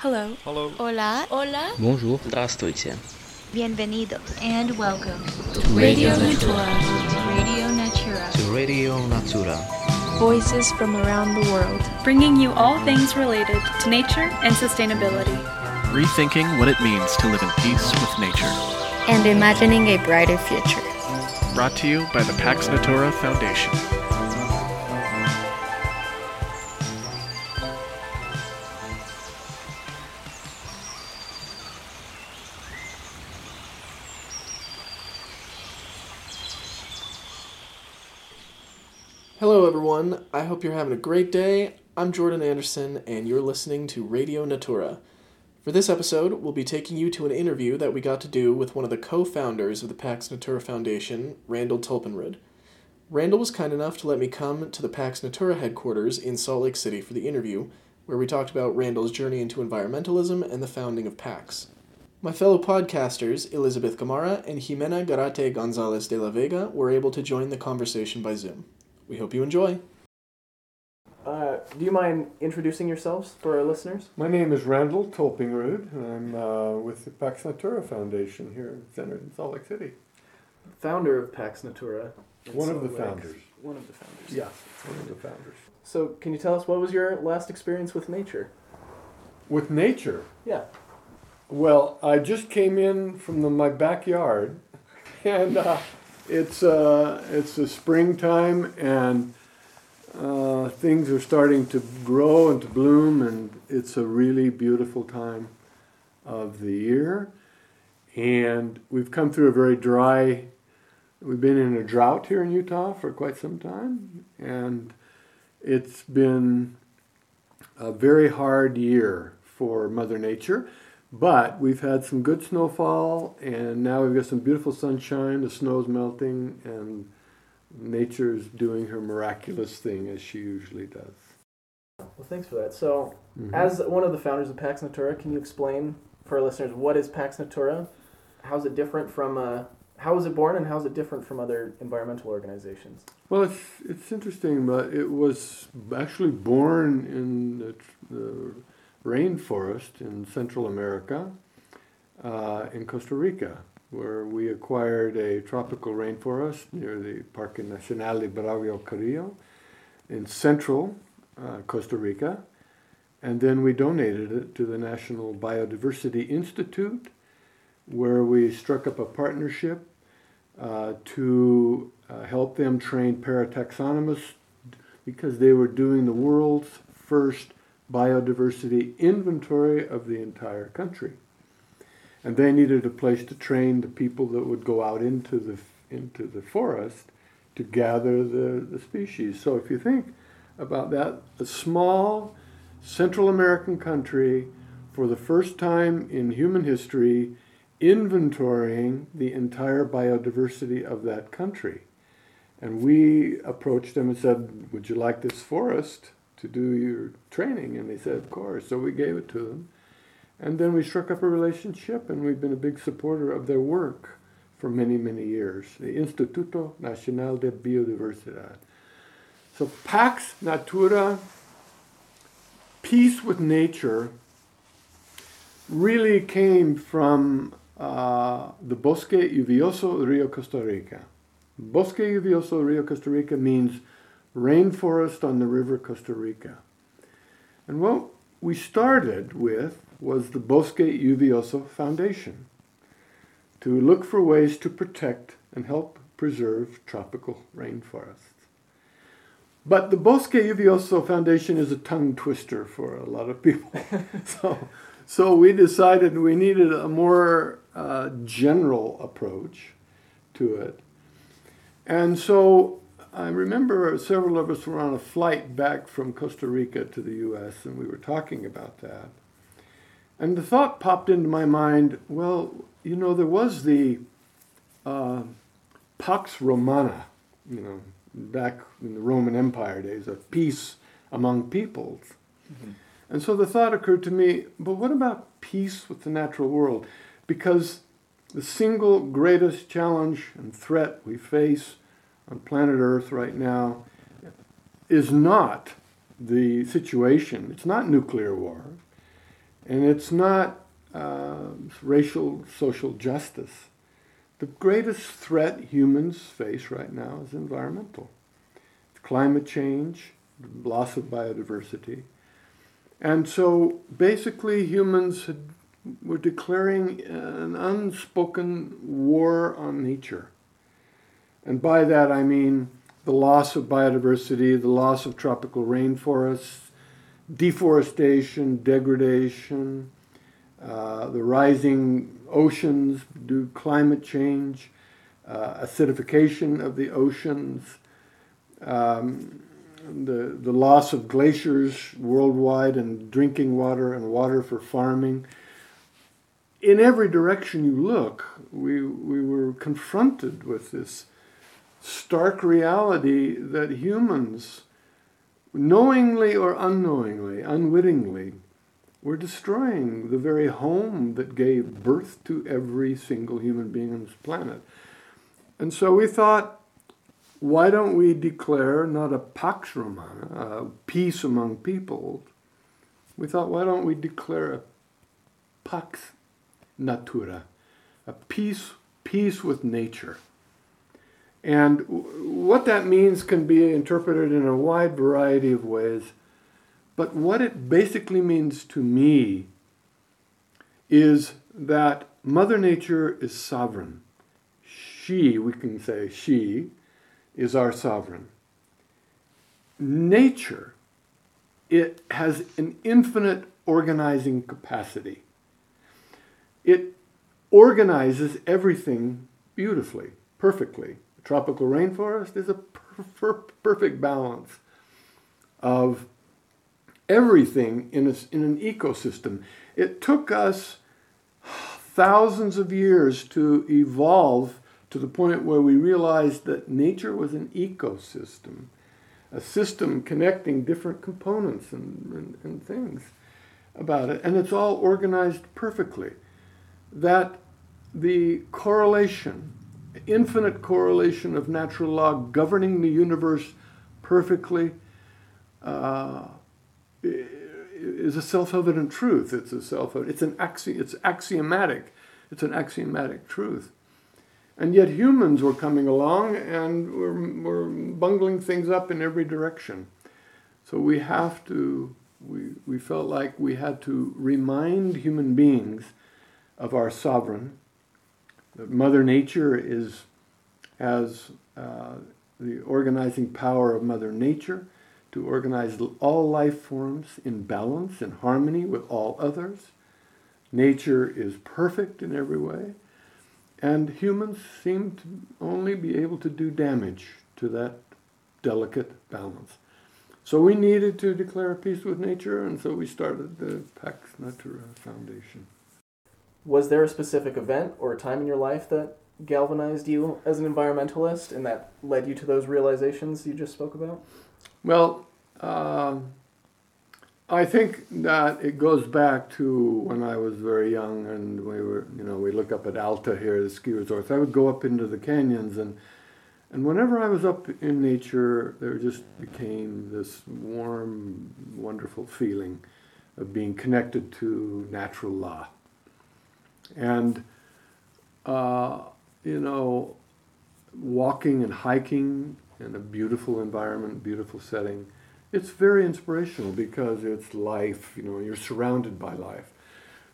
Hello. Hello. Hola. Hola. Bonjour. Здравствуйте. Bienvenidos. And welcome to Radio Natura. Radio Natura. To Radio Natura. Voices from around the world. Bringing you all things related to nature and sustainability. Rethinking what it means to live in peace with nature. And imagining a brighter future. Brought to you by the Pax Natura Foundation. I hope you're having a great day. I'm Jordan Anderson, and you're listening to Radio Natura. For this episode, we'll be taking you to an interview that we got to do with one of the co founders of the Pax Natura Foundation, Randall Tulpenrud. Randall was kind enough to let me come to the Pax Natura headquarters in Salt Lake City for the interview, where we talked about Randall's journey into environmentalism and the founding of Pax. My fellow podcasters, Elizabeth Gamara and Jimena Garate Gonzalez de la Vega, were able to join the conversation by Zoom. We hope you enjoy. Uh, do you mind introducing yourselves for our listeners? My name is Randall Tulpenrud, and I'm uh, with the Pax Natura Foundation here in Center in Salt Lake City. Founder of Pax Natura. One of the Lake. founders. One of the founders. Yes, one of the founders. So, can you tell us what was your last experience with nature? With nature, Yeah. well, I just came in from the, my backyard, and uh, it's uh, it's the springtime, and uh, things are starting to grow and to bloom, and it's a really beautiful time of the year. And we've come through a very dry. We've been in a drought here in Utah for quite some time, and it's been a very hard year for Mother Nature. But we've had some good snowfall, and now we've got some beautiful sunshine. The snow's melting, and nature's doing her miraculous thing as she usually does. Well, thanks for that. So, Mhm. as one of the founders of Pax Natura, can you explain for our listeners what is Pax Natura? How's it different from? Uh, how was it born, and how's it different from other environmental organizations? Well, it's it's interesting, but it was actually born in the, the rainforest in Central America, uh, in Costa Rica, where we acquired a tropical rainforest near the Parque Nacional de Braulio Carrillo in central uh, Costa Rica, and then we donated it to the National Biodiversity Institute, where we struck up a partnership uh, to uh, help them train parataxonomists because they were doing the world's first biodiversity inventory of the entire country. And they needed a place to train the people that would go out into the, into the forest to gather the, the species. So if you think about that, a small Central American country, for the first time in human history, inventorying the entire biodiversity of that country. And we approached them and said, Would you like this forest to do your training? And they said, Of course. So we gave it to them. And then we struck up a relationship, and we've been a big supporter of their work for many, many years. The Instituto Nacional de Biodiversidad. So Pax Natura, peace with nature, really came from uh, the Bosque Lluvioso Rio Costa Rica. Bosque Lluvioso Rio Costa Rica means rainforest on the river Costa Rica. And what we started with was the Bosque Lluvioso Foundation to look for ways to protect and help preserve tropical rainforests. But the Bosque Lluvioso Foundation is a tongue twister for a lot of people. so, so we decided we needed a more uh, general approach to it. And so I remember several of us were on a flight back from Costa Rica to the US, and we were talking about that. And the thought popped into my mind well, you know, there was the uh, Pax Romana, you know, back in the Roman Empire days, of peace among peoples. And so the thought occurred to me but what about peace with the natural world? Because the single greatest challenge and threat we face on planet Earth right now is not the situation, it's not nuclear war, And it's not uh, racial social justice. The greatest threat humans face right now is environmental. It's climate change, loss of biodiversity. And so basically humans had, were declaring an unspoken war on nature. And by that I mean the loss of biodiversity, the loss of tropical rainforests, deforestation, degradation, uh, the rising oceans due to climate change, uh, acidification of the oceans, um, the, the loss of glaciers worldwide and drinking water and water for farming. In every direction you look, we, we were confronted with this stark reality that humans, knowingly or unknowingly, unwittingly, we're destroying the very home that gave birth to every single human being on this planet. And so we thought, why don't we declare not a pax romana, a peace among peoples? We thought, why don't we declare a pax natura, a peace, peace with nature? And what that means can be interpreted in a wide variety of ways. But what it basically means to me is that Mother Nature is sovereign. She, we can say she, is our sovereign. Nature, it has an infinite organizing capacity. It organizes everything beautifully, perfectly. A tropical rainforest is a per- per- perfect balance of everything in, a, in an ecosystem. It took us thousands of years to evolve to the point where we realized that nature was an ecosystem, a system connecting different components and, and, and things about it. And it's all organized perfectly. That the correlation, infinite correlation of natural law governing the universe perfectly, uh, is a self-evident truth. It's a self it's an axi- it's axiomatic. It's an axiomatic truth. And yet humans were coming along and were, were bungling things up in every direction. So we have to we, we felt like we had to remind human beings of our sovereign. Mother Nature is has uh, the organizing power of Mother Nature to organize all life forms in balance and harmony with all others. Nature is perfect in every way, and humans seem to only be able to do damage to that delicate balance. So we needed to declare peace with nature, and so we started the Pax Natura Foundation. Was there a specific event or a time in your life that galvanized you as an environmentalist and that led you to those realizations you just spoke about? Well, um, I think that it goes back to when I was very young and we were, you know, we look up at Alta here, the ski resorts. I would go up into the canyons and and whenever I was up in nature, there just became this warm, wonderful feeling of being connected to natural law. And, uh, you know, walking and hiking in a beautiful environment, beautiful setting, it's very inspirational because it's life, you know, you're surrounded by life.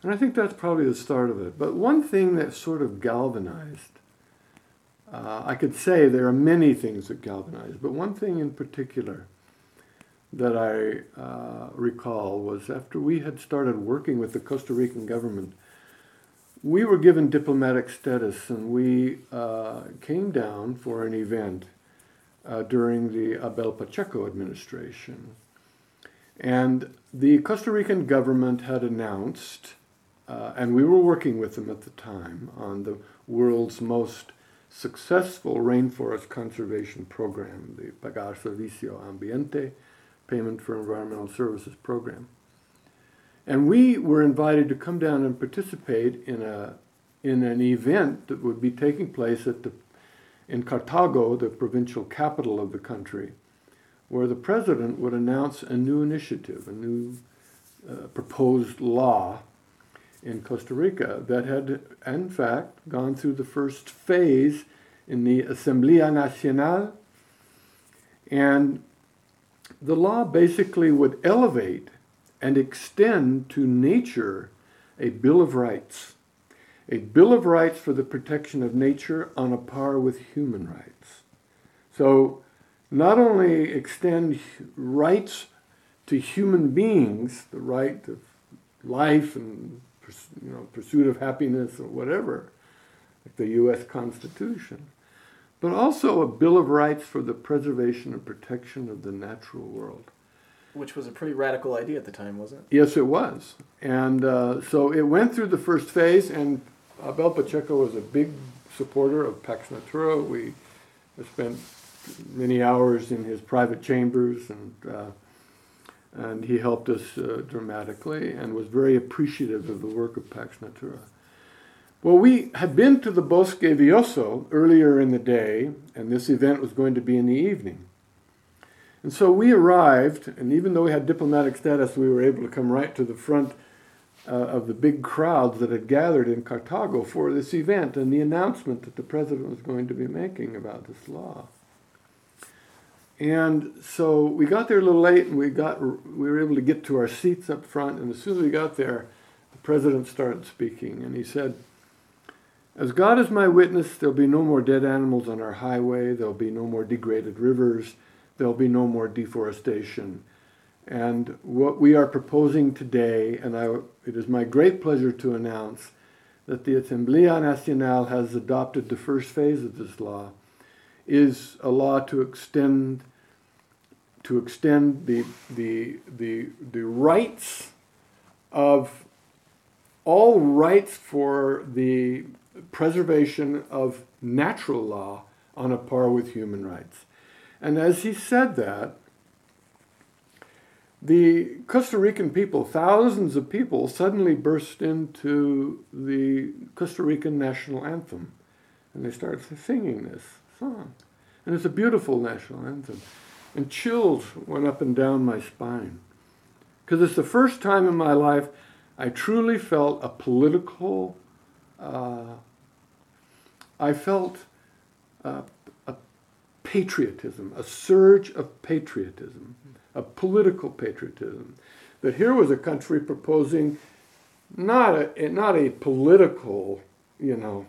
And I think that's probably the start of it. But one thing that sort of galvanized uh, I could say there are many things that galvanized, but one thing in particular that I uh, recall was after we had started working with the Costa Rican government, we were given diplomatic status and we uh, came down for an event uh, during the Abel Pacheco administration. And the Costa Rican government had announced, uh, and we were working with them at the time, on the world's most successful rainforest conservation program, the Pagar Servicio Ambiente, Payment for Environmental Services program. And we were invited to come down and participate in, a, in an event that would be taking place at the, in Cartago, the provincial capital of the country, where the president would announce a new initiative, a new uh, proposed law in Costa Rica that had, in fact, gone through the first phase in the Asamblea Nacional. And the law basically would elevate and extend to nature a Bill of Rights. A Bill of Rights for the protection of nature on a par with human rights. So, not only extend rights to human beings, the right of life and you know, pursuit of happiness or whatever, like the U.S. Constitution, but also a Bill of Rights for the preservation and protection of the natural world. Which was a pretty radical idea at the time, wasn't it? Yes, it was. And uh, so it went through the first phase, and Abel Pacheco was a big supporter of Pax Natura. We spent many hours in his private chambers, and uh, and he helped us uh, dramatically and was very appreciative of the work of Pax Natura. Well, we had been to the Bosque Lluvioso earlier in the day, and this event was going to be in the evening. And so we arrived, and even though we had diplomatic status, we were able to come right to the front uh, of the big crowds that had gathered in Cartago for this event and the announcement that the president was going to be making about this law. And so we got there a little late, and we got we were able to get to our seats up front. And as soon as we got there, the president started speaking, and he said, "As God is my witness, there'll be no more dead animals on our highway. There'll be no more degraded rivers. There'll be no more deforestation." And what we are proposing today, and I, it is my great pleasure to announce that the Asamblea Nacional has adopted the first phase of this law is a law to extend to extend the the the the rights of all rights for the preservation of natural law on a par with human rights. And as he said that, the Costa Rican people, thousands of people, suddenly burst into the Costa Rican national anthem. And they started singing this song. And it's a beautiful national anthem. And chills went up and down my spine. Because it's the first time in my life I truly felt a political, uh, I felt uh, patriotism, a surge of patriotism, a political patriotism. That here was a country proposing not a, not a political, you know,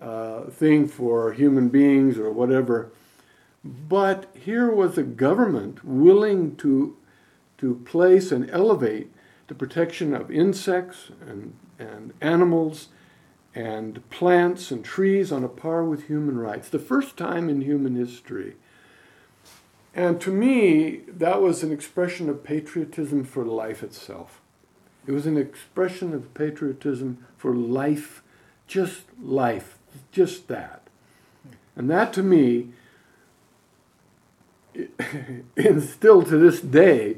uh, thing for human beings or whatever. But here was a government willing to, to place and elevate the protection of insects and, and animals and plants and trees on a par with human rights. The first time in human history. And to me, that was an expression of patriotism for life itself. It was an expression of patriotism for life, just life, just that. And that to me, and still to this day,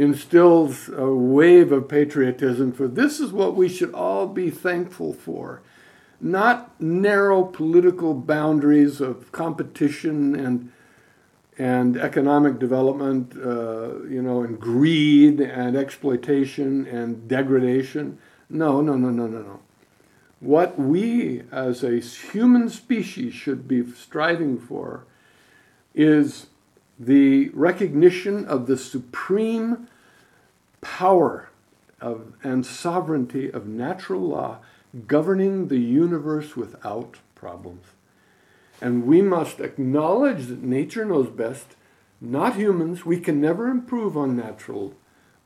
instills a wave of patriotism for this is what we should all be thankful for. Not narrow political boundaries of competition and and economic development, uh, you know, and greed and exploitation and degradation. No, no, no, no, no, no what we as a human species should be striving for is the recognition of the supreme power of, and sovereignty of natural law governing the universe without problems. And we must acknowledge that nature knows best, not humans. We can never improve on natural,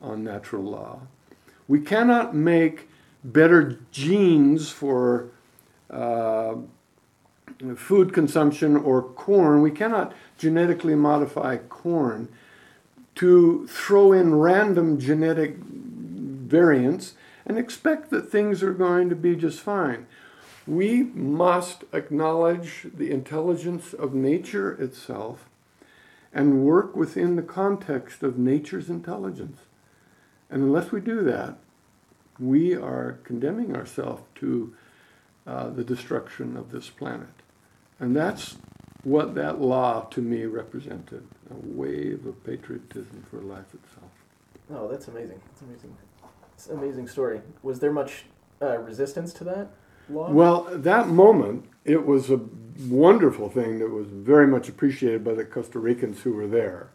on natural law. We cannot make better genes for uh, food consumption or corn. We cannot genetically modify corn to throw in random genetic variants and expect that things are going to be just fine. We must acknowledge the intelligence of nature itself and work within the context of nature's intelligence. And unless we do that, we are condemning ourselves to uh, the destruction of this planet. And that's what that law to me represented a wave of patriotism for life itself. Oh, that's amazing. That's amazing. It's an amazing story. Was there much uh, resistance to that law? Well, that moment, it was a wonderful thing that was very much appreciated by the Costa Ricans who were there.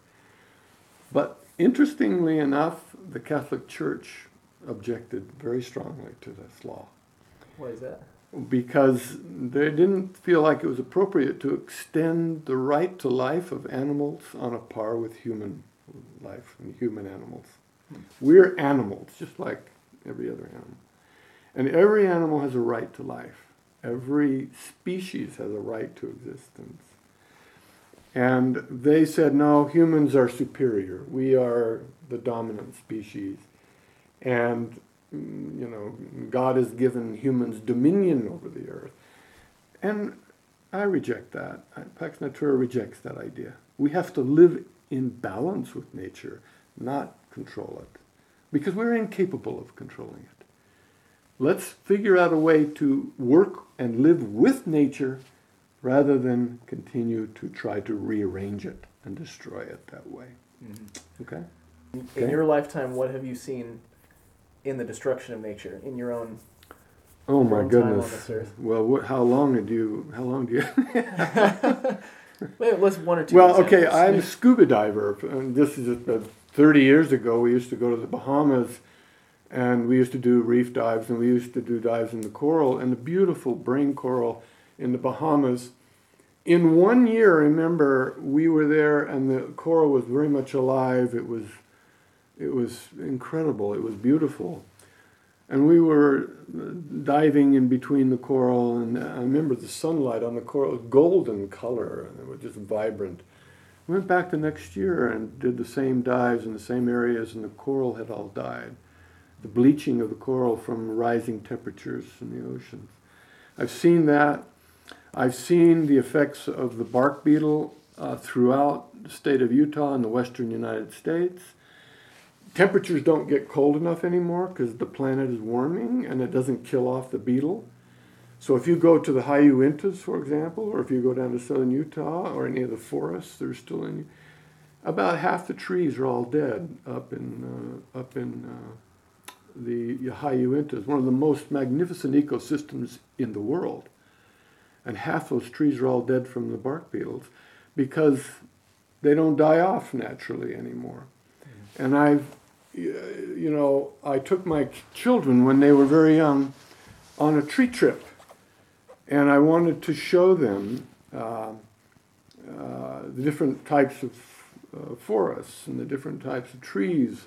But interestingly enough, the Catholic Church objected very strongly to this law why is that? Because they didn't feel like it was appropriate to extend the right to life of animals on a par with human life and human animals. Hmm. We're animals, just like every other animal. And every animal has a right to life. Every species has a right to existence. And they said, no, humans are superior. We are the dominant species. And, you know, God has given humans dominion over the earth. And I reject that. Pax Natura rejects that idea. We have to live in balance with nature, not control it, because we're incapable of controlling it. Let's figure out a way to work and live with nature rather than continue to try to rearrange it and destroy it that way. Mm-hmm. Okay? In Okay. your lifetime, what have you seen in the destruction of nature in your own? Oh my own time on goodness. this earth. Well, what, how long did you? How long do you? Wait, let's one or two. well, okay. I'm a scuba diver, and this is just, uh, 30 years ago. We used to go to the Bahamas, and we used to do reef dives, and we used to do dives in the coral, and the beautiful brain coral in the Bahamas. In one year, remember, we were there, and the coral was very much alive. It was, it was incredible. It was beautiful. And we were diving in between the coral, and I remember the sunlight on the coral golden color, and it was just vibrant. We went back the next year and did the same dives in the same areas, and the coral had all died. The bleaching of the coral from rising temperatures in the oceans. I've seen that. I've seen the effects of the bark beetle uh, throughout the state of Utah and the western United States temperatures don't get cold enough anymore because the planet is warming and it doesn't kill off the beetle. So if you go to the High Uintas, for example, or if you go down to southern Utah or any of the forests are still in, about half the trees are all dead up in uh, up in uh, the High Uintas, one of the most magnificent ecosystems in the world. And half those trees are all dead from the bark beetles because they don't die off naturally anymore. And I've, you know, I took my children when they were very young on a tree trip, and I wanted to show them uh, uh, the different types of uh, forests and the different types of trees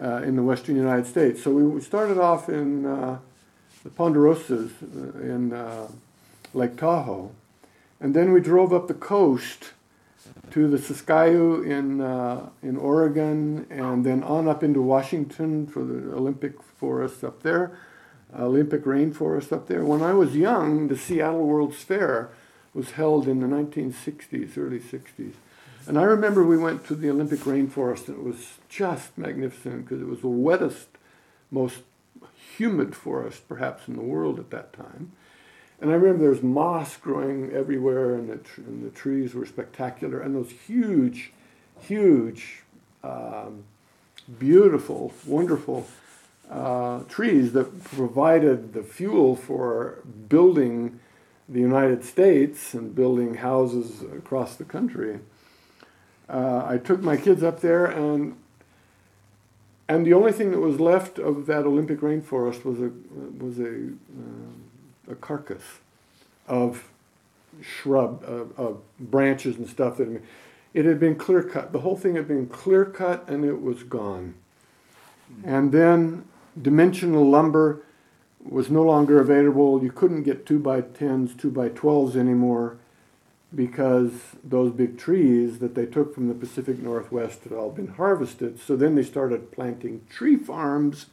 uh, in the western United States. So we started off in uh, the Ponderosas uh, in Lake Tahoe, and then we drove up the coast to the Siskiyou in uh, in Oregon, and then on up into Washington for the Olympic forest up there, Olympic rainforest up there. When I was young, the Seattle World's Fair was held in the 1960s, early 60s, and I remember we went to the Olympic rainforest, and it was just magnificent because it was the wettest, most humid forest perhaps in the world at that time. And I remember there was moss growing everywhere, and the, tr- and the trees were spectacular, and those huge, huge, um, beautiful, wonderful uh, trees that provided the fuel for building the United States and building houses across the country. Uh, I took my kids up there, and and the only thing that was left of that Olympic rainforest was a was a um, a carcass of shrub, of, of branches and stuff that it had been clear cut. The whole thing had been clear cut and it was gone. And then dimensional lumber was no longer available. You couldn't get two by tens, two by twelves anymore because those big trees that they took from the Pacific Northwest had all been harvested. So then they started planting tree farms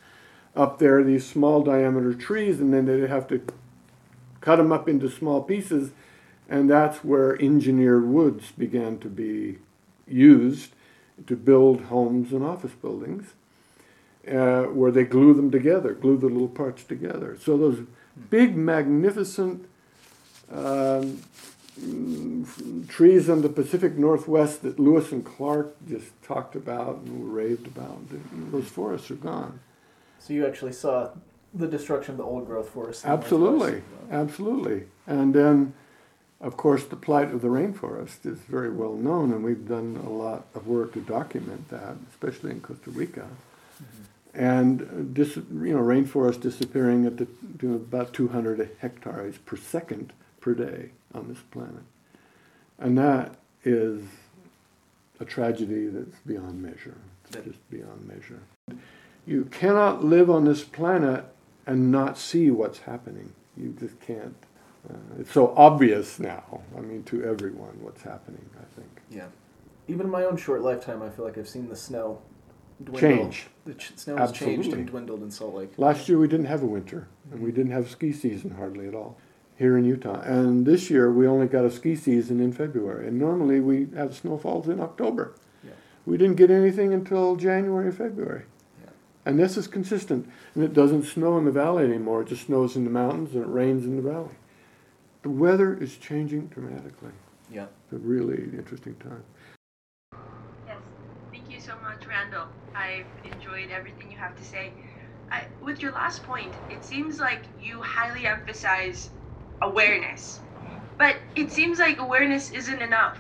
up there, these small diameter trees, and then they'd have to cut them up into small pieces, and that's where engineered woods began to be used to build homes and office buildings, uh, where they glue them together, glue the little parts together. So those big, magnificent um, trees in the Pacific Northwest that Lewis and Clark just talked about and raved about. Those forests are gone. So you actually saw the destruction of the old growth forest. Absolutely, Northwest. absolutely. And then, of course, the plight of the rainforest is very well known, and we've done a lot of work to document that, especially in Costa Rica. And uh, dis, you know, rainforest disappearing at the, to about 200 hectares per second per day on this planet, and that is a tragedy that's beyond measure. It's just beyond measure. You cannot live on this planet and not see what's happening. You just can't. Uh, it's so obvious now. I mean, to everyone, what's happening. I think. Yeah. Even in my own short lifetime, I feel like I've seen the snow dwindle. Change. The ch- snow has changed and dwindled in Salt Lake. Last year we didn't have a winter, and we didn't have ski season hardly at all here in Utah. And this year we only got a ski season in February, and normally we have snowfalls in October. Yeah. We didn't get anything until January, or February. Yeah. And this is consistent. And it doesn't snow in the valley anymore. It just snows in the mountains and it rains in the valley. The weather is changing dramatically. Yeah. It's a really interesting time. Yes, thank you so much, Randall. I've enjoyed everything you have to say. I, with your last point, it seems like you highly emphasize awareness. But it seems like awareness isn't enough.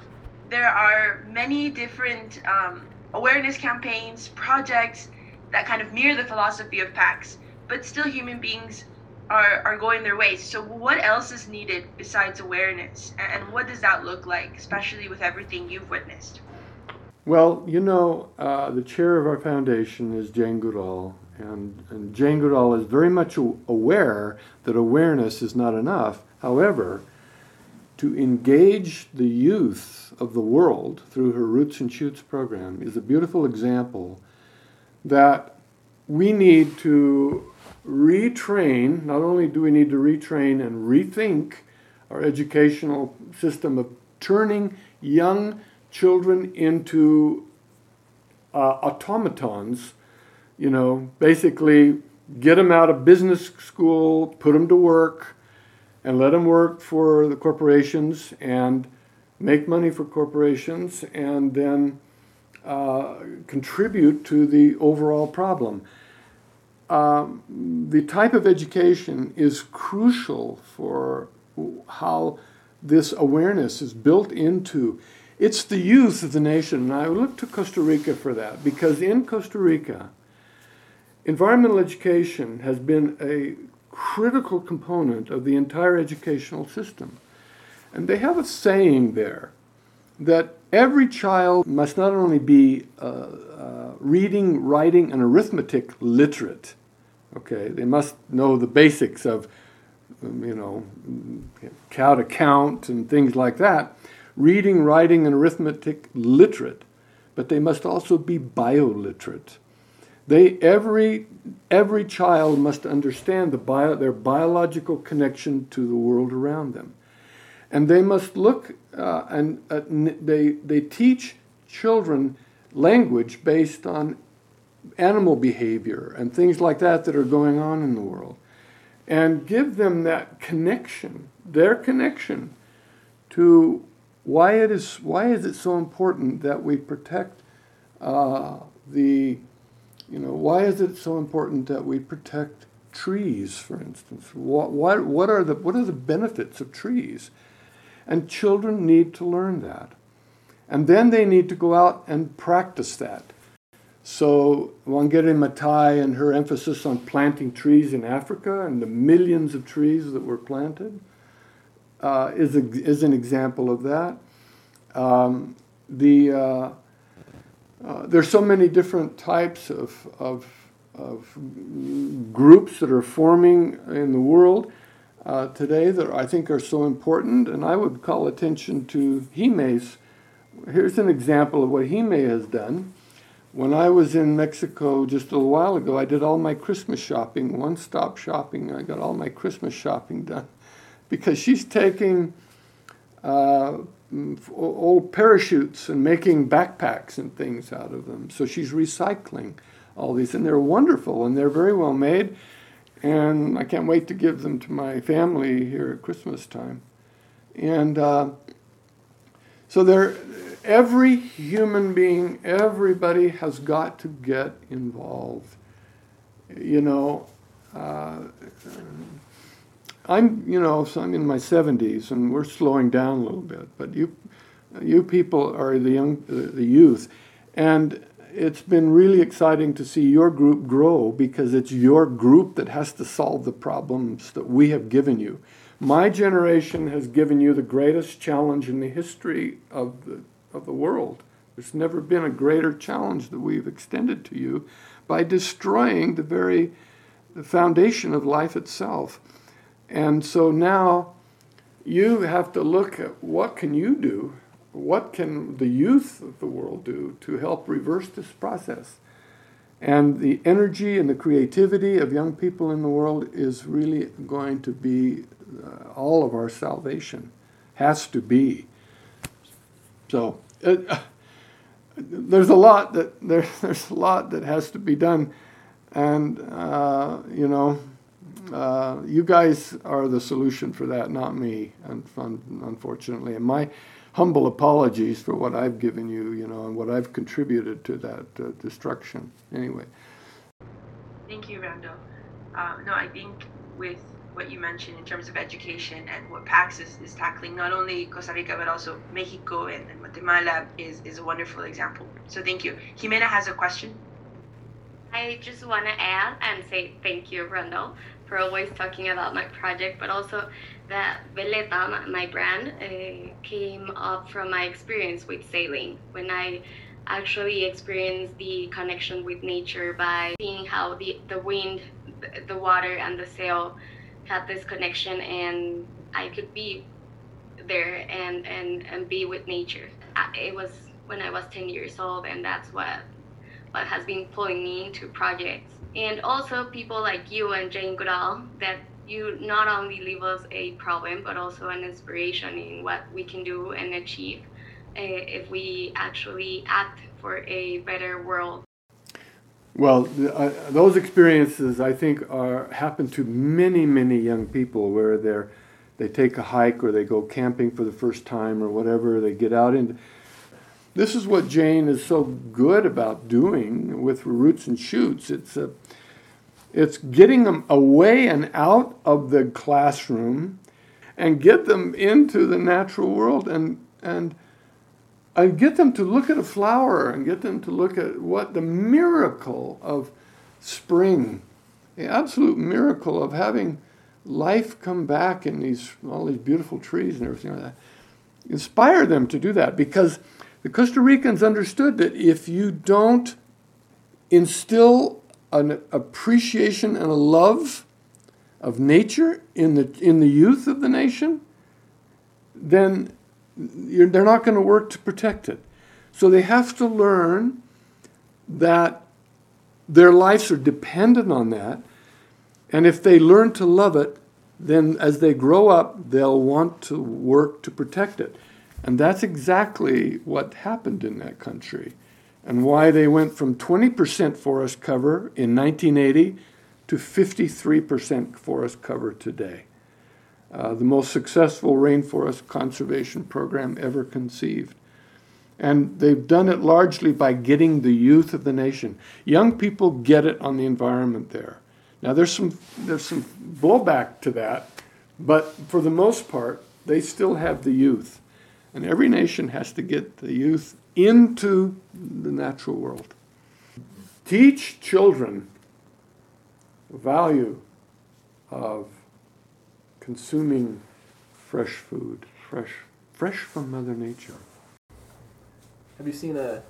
There are many different um, awareness campaigns, projects that kind of mirror the philosophy of PAX, but still human beings are, are going their ways. So, what else is needed besides awareness? And what does that look like, especially with everything you've witnessed? Well, you know, uh, the chair of our foundation is Jane Goodall, and, and Jane Goodall is very much aware that awareness is not enough. However, to engage the youth of the world through her Roots and Shoots program is a beautiful example that we need to retrain. Not only do we need to retrain and rethink our educational system of turning young children into uh, automatons, you know, basically get them out of business school, put them to work, and let them work for the corporations and make money for corporations and then uh, contribute to the overall problem. Um, the type of education is crucial for how this awareness is built into. It's the youth of the nation, and I look to Costa Rica for that because in Costa Rica, environmental education has been a critical component of the entire educational system. And they have a saying there that every child must not only be uh, uh, reading, writing, and arithmetic literate, okay, they must know the basics of, um, you know, how to count and things like that, reading, writing, and arithmetic literate, but they must also be bioliterate. They every every child must understand the bio, their biological connection to the world around them, and they must look uh, and uh, they they teach children language based on animal behavior and things like that that are going on in the world, and give them that connection, their connection to why it is why is it so important that we protect uh, the you know, why is it so important that we protect trees, for instance? What, what, what, are the, what are the benefits of trees? And children need to learn that. And then they need to go out and practice that. So Wangari Maathai and her emphasis on planting trees in Africa and the millions of trees that were planted uh, is, a, is an example of that. Um, the uh, uh, there's so many different types of, of, of groups that are forming in the world uh, today that I think are so important, and I would call attention to Jime's. Here's an example of what Jime has done. When I was in Mexico just a little while ago, I did all my Christmas shopping, one stop shopping. I got all my Christmas shopping done because she's taking uh, old parachutes and making backpacks and things out of them. So she's recycling all these, and they're wonderful and they're very well made. And I can't wait to give them to my family here at Christmas time. and uh, so there, every human being, everybody has got to get involved. You know, uh, I'm, you know, so I'm in my 70s, and we're slowing down a little bit. But you, you people are the young, the youth, and it's been really exciting to see your group grow because it's your group that has to solve the problems that we have given you. My generation has given you the greatest challenge in the history of the, of the world. There's never been a greater challenge that we've extended to you by destroying the very the foundation of life itself. And so now you have to look at what can you do? What can the youth of the world do to help reverse this process? And the energy and the creativity of young people in the world is really going to be uh, all of our salvation. Has to be. So uh, there's a lot that there, there's a lot that has to be done, and uh, you know, uh, you guys are the solution for that, not me, unfortunately. And my humble apologies for what I've given you, you know, and what I've contributed to that uh, destruction. Anyway. Thank you, Randall. Uh, no, I think with what you mentioned in terms of education and what PAX is, is tackling, not only Costa Rica but also Mexico and, and Guatemala is, is a wonderful example. So thank you. Jimena has a question. I just want to add and say thank you, Randall, for always talking about my project, but also that Veleta, my brand, uh, came up from my experience with sailing. When I actually experienced the connection with nature by seeing how the, the wind, the water, and the sail had this connection, and I could be there and, and, and be with nature. It was when I was 10 years old, and that's what, what has been pulling me into projects and also people like you and Jane Goodall that you not only leave us a problem but also an inspiration in what we can do and achieve uh, if we actually act for a better world. Well, uh, those experiences I think are happen to many many young people where they're they take a hike or they go camping for the first time or whatever they get out into this is what Jane is so good about doing with roots and shoots. It's a, it's getting them away and out of the classroom and get them into the natural world and and and get them to look at a flower and get them to look at what the miracle of spring, the absolute miracle of having life come back in these all these beautiful trees and everything like that. Inspire them to do that because the Costa Ricans understood that if you don't instill an appreciation and a love of nature in the, in the youth of the nation, then they're not going to work to protect it. So they have to learn that their lives are dependent on that. And if they learn to love it, then as they grow up, they'll want to work to protect it. And that's exactly what happened in that country and why they went from 20% forest cover in 1980 to 53% forest cover today. Uh, the most successful rainforest conservation program ever conceived. And they've done it largely by getting the youth of the nation. Young people get it on the environment there. Now, there's some, there's some blowback to that, but for the most part, they still have the youth. And every nation has to get the youth into the natural world. Teach children the value of consuming fresh food, fresh, fresh from Mother Nature. Have you seen a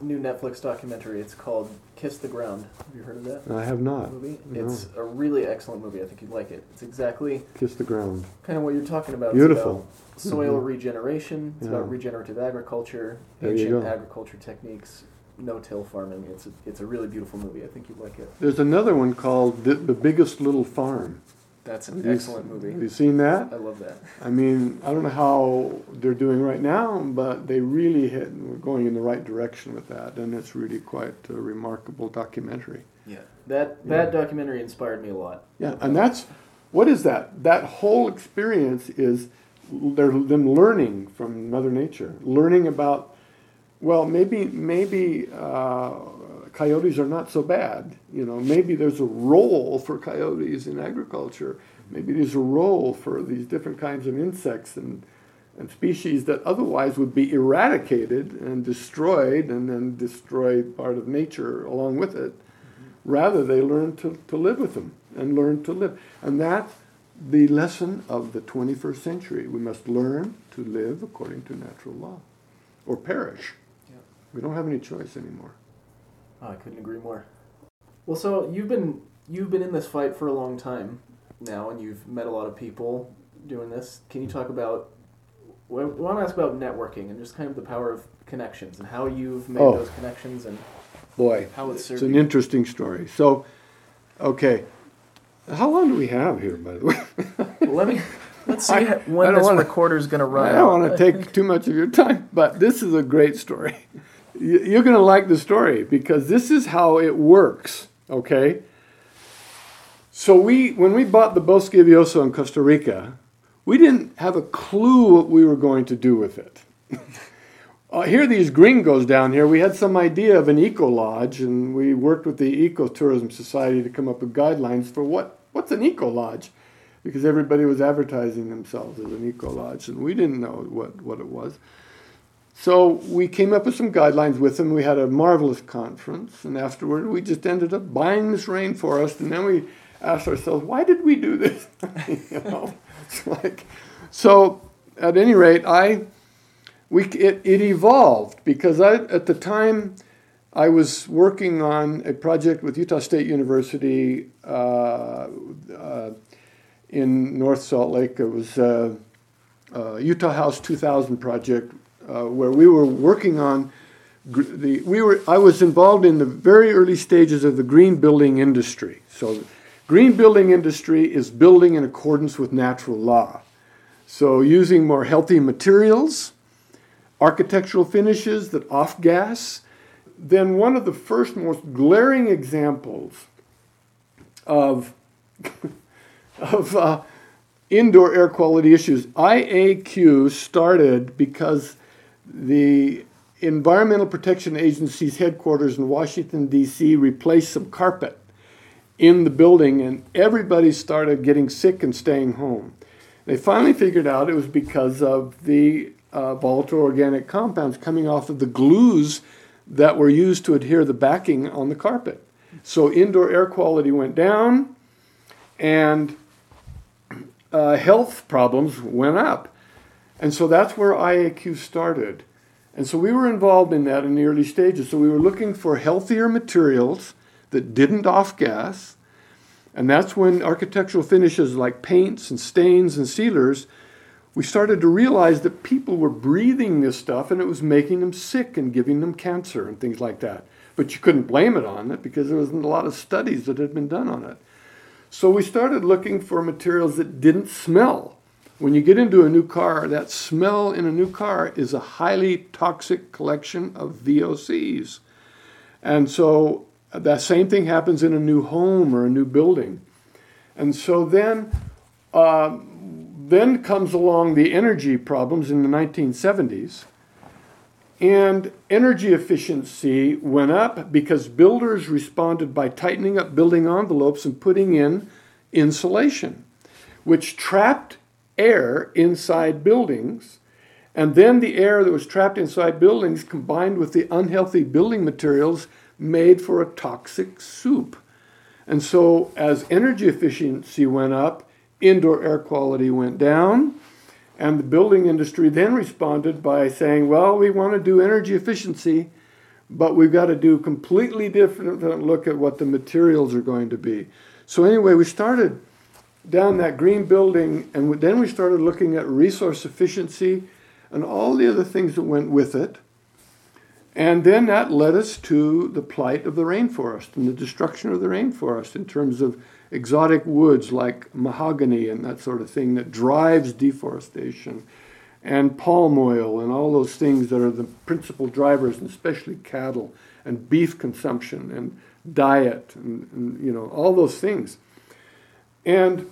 new Netflix documentary? It's called Kiss the Ground. Have you heard of that? I have not. Movie? No. It's a really excellent movie. I think you'd like it. It's exactly Kiss the ground. kind of what you're talking about. Beautiful. About soil Mhm. regeneration. It's Yeah. about regenerative agriculture, There ancient agriculture techniques, no-till farming. It's a, it's a really beautiful movie. I think you'd like it. There's another one called The, the Biggest Little Farm. That's an you- excellent movie. Have you seen that? I love that. I mean, I don't know how they're doing right now, but they really hit, we're going in the right direction with that, and it's really quite a remarkable documentary. Yeah, that that documentary inspired me a lot. Yeah, and that's what is that? That whole experience is they're them learning from Mother Nature, learning about well maybe maybe uh, coyotes are not so bad. You know maybe there's a role for coyotes in agriculture. Maybe there's a role for these different kinds of insects and and species that otherwise would be eradicated and destroyed and then destroy part of nature along with it. Rather, they learn to, to live with them and learn to live. And that's the lesson of the 21st century. We must learn to live according to natural law or perish. Yeah. We don't have any choice anymore. Oh, I couldn't agree more. Well, so you've been you've been in this fight for a long time now, and you've met a lot of people doing this. Can you talk about? Well, I want to ask about networking and just kind of the power of connections and how you've made Oh. those connections and Boy, how it's it's an interesting story. So, okay, how long do we have here, by the way? Well, let me let's see I- how- I when don't this wanna- recorder's going to run. I don't want to take too much of your time, but this is a great story. You- You're going to like the story because this is how it works, okay? So we, when we bought the Bosque Lluvioso in Costa Rica, we didn't have a clue what we were going to do with it. uh, here, these gringos down here, we had some idea of an eco lodge, and we worked with the Ecotourism Society to come up with guidelines for what what's an eco lodge, because everybody was advertising themselves as an eco lodge, and we didn't know what, what it was. So we came up with some guidelines with them. We had a marvelous conference, and afterward we just ended up buying this rainforest, and then we asked ourselves, why did we do this? you know, it's like, so at any rate, I we it, it evolved because I at the time I was working on a project with Utah State University uh, uh, in North Salt Lake. It was uh, uh, Utah House 2000 project uh, where we were working on the we were I was involved in the very early stages of the green building industry. So, green building industry is building in accordance with natural law. So, using more healthy materials, architectural finishes that off gas. Then one of the first most glaring examples of of uh, indoor air quality issues. IAQ started because the Environmental Protection Agency's headquarters in Washington, D.C. replaced some carpet in the building, and everybody started getting sick and staying home. They finally figured out it was because of the uh, volatile organic compounds coming off of the glues that were used to adhere the backing on the carpet. So indoor air quality went down, and uh, health problems went up. And so that's where IAQ started. And so we were involved in that in the early stages. So we were looking for healthier materials that didn't off gas. And that's when architectural finishes like paints and stains and sealers, we started to realize that people were breathing this stuff and it was making them sick and giving them cancer and things like that. But you couldn't blame it on it because there wasn't a lot of studies that had been done on it. So we started looking for materials that didn't smell. When you get into a new car, that smell in a new car is a highly toxic collection of VOCs. And so that same thing happens in a new home or a new building. And so then, uh, then comes along the energy problems in the 1970s. And energy efficiency went up because builders responded by tightening up building envelopes and putting in insulation, which trapped air inside buildings. And then the air that was trapped inside buildings combined with the unhealthy building materials made for a toxic soup. And so, as energy efficiency went up, indoor air quality went down. And the building industry then responded by saying, well, we want to do energy efficiency, but we've got to do completely different look at what the materials are going to be. So, anyway, we started down that green building, and then we started looking at resource efficiency and all the other things that went with it. And then that led us to the plight of the rainforest and the destruction of the rainforest in terms of exotic woods like mahogany and that sort of thing that drives deforestation, and palm oil and all those things that are the principal drivers, and especially cattle and beef consumption and diet and, and you know all those things. And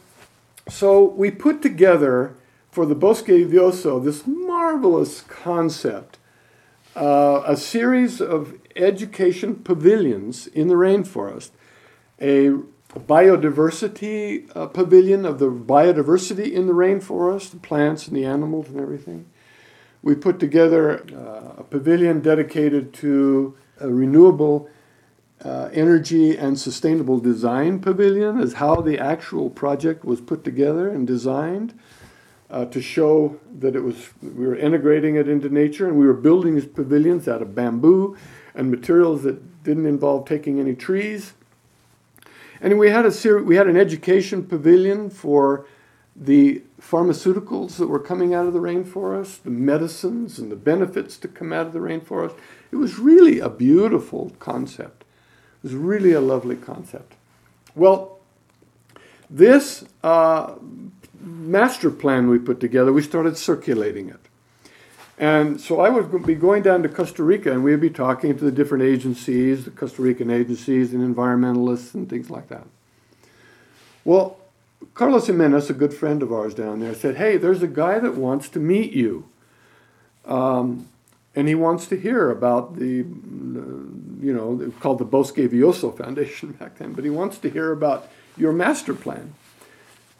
so we put together for the Bosque Lluvioso, this marvelous concept, uh, a series of education pavilions in the rainforest, a biodiversity uh, pavilion of the biodiversity in the rainforest, the plants and the animals and everything. We put together uh, a pavilion dedicated to a renewable uh, energy and sustainable design pavilion, is how the actual project was put together and designed. Uh, to show that it was we were integrating it into nature and we were building these pavilions out of bamboo and materials that didn't involve taking any trees and we had a ser- we had an education pavilion for the pharmaceuticals that were coming out of the rainforest, the medicines and the benefits to come out of the rainforest. It was really a beautiful concept. It was really a lovely concept. Well, this uh, master plan we put together, we started circulating it. And so I would be going down to Costa Rica and we'd be talking to the different agencies, the Costa Rican agencies and environmentalists and things like that. Well, Carlos Jimenez, a good friend of ours down there, said, Hey, there's a guy that wants to meet you. Um, and he wants to hear about the, you know, called the Bosque Lluvioso Foundation back then, but he wants to hear about your master plan.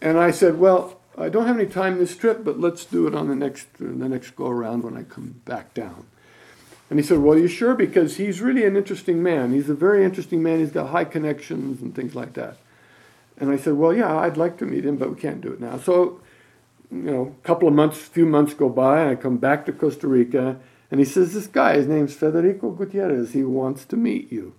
And I said, Well, I don't have any time this trip, but let's do it on the next uh, the next go around when I come back down. And he said, Well, are you sure? Because he's really an interesting man. He's a very interesting man. He's got high connections and things like that. And I said, Well, yeah, I'd like to meet him, but we can't do it now. So, you know, a couple of months, few months go by, and I come back to Costa Rica, and he says, This guy, his name's Federico Gutierrez, he wants to meet you.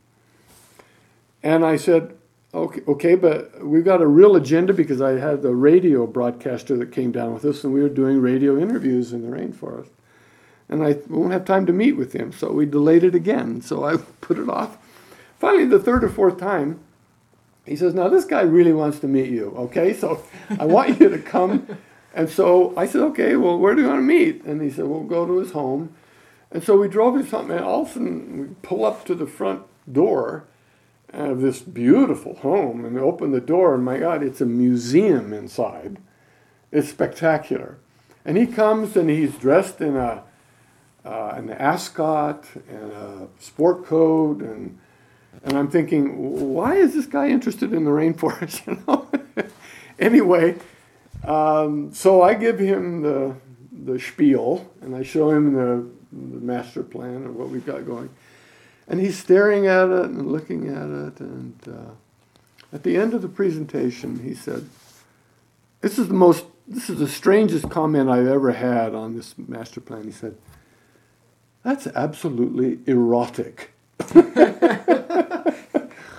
And I said, Okay, okay, but we've got a real agenda because I had the radio broadcaster that came down with us, and we were doing radio interviews in the rainforest. And I won't have time to meet with him, so we delayed it again. So I put it off. Finally, the third or fourth time, he says, Now this guy really wants to meet you, okay? So I want you to come. And so I said, Okay, well, where do you want to meet? And he said, We'll go to his home. And so we drove to something, and all of a sudden we pull up to the front door of this beautiful home and open the door and my god it's a museum inside. It's spectacular. And he comes and he's dressed in a uh, an ascot and a sport coat and and I'm thinking why is this guy interested in the rainforest? You know? Anyway um, so I give him the the spiel and I show him the, the master plan of what we've got going and he's staring at it and looking at it. And uh, at the end of the presentation, he said, This is the most, this is the strangest comment I've ever had on this master plan. He said, That's absolutely erotic.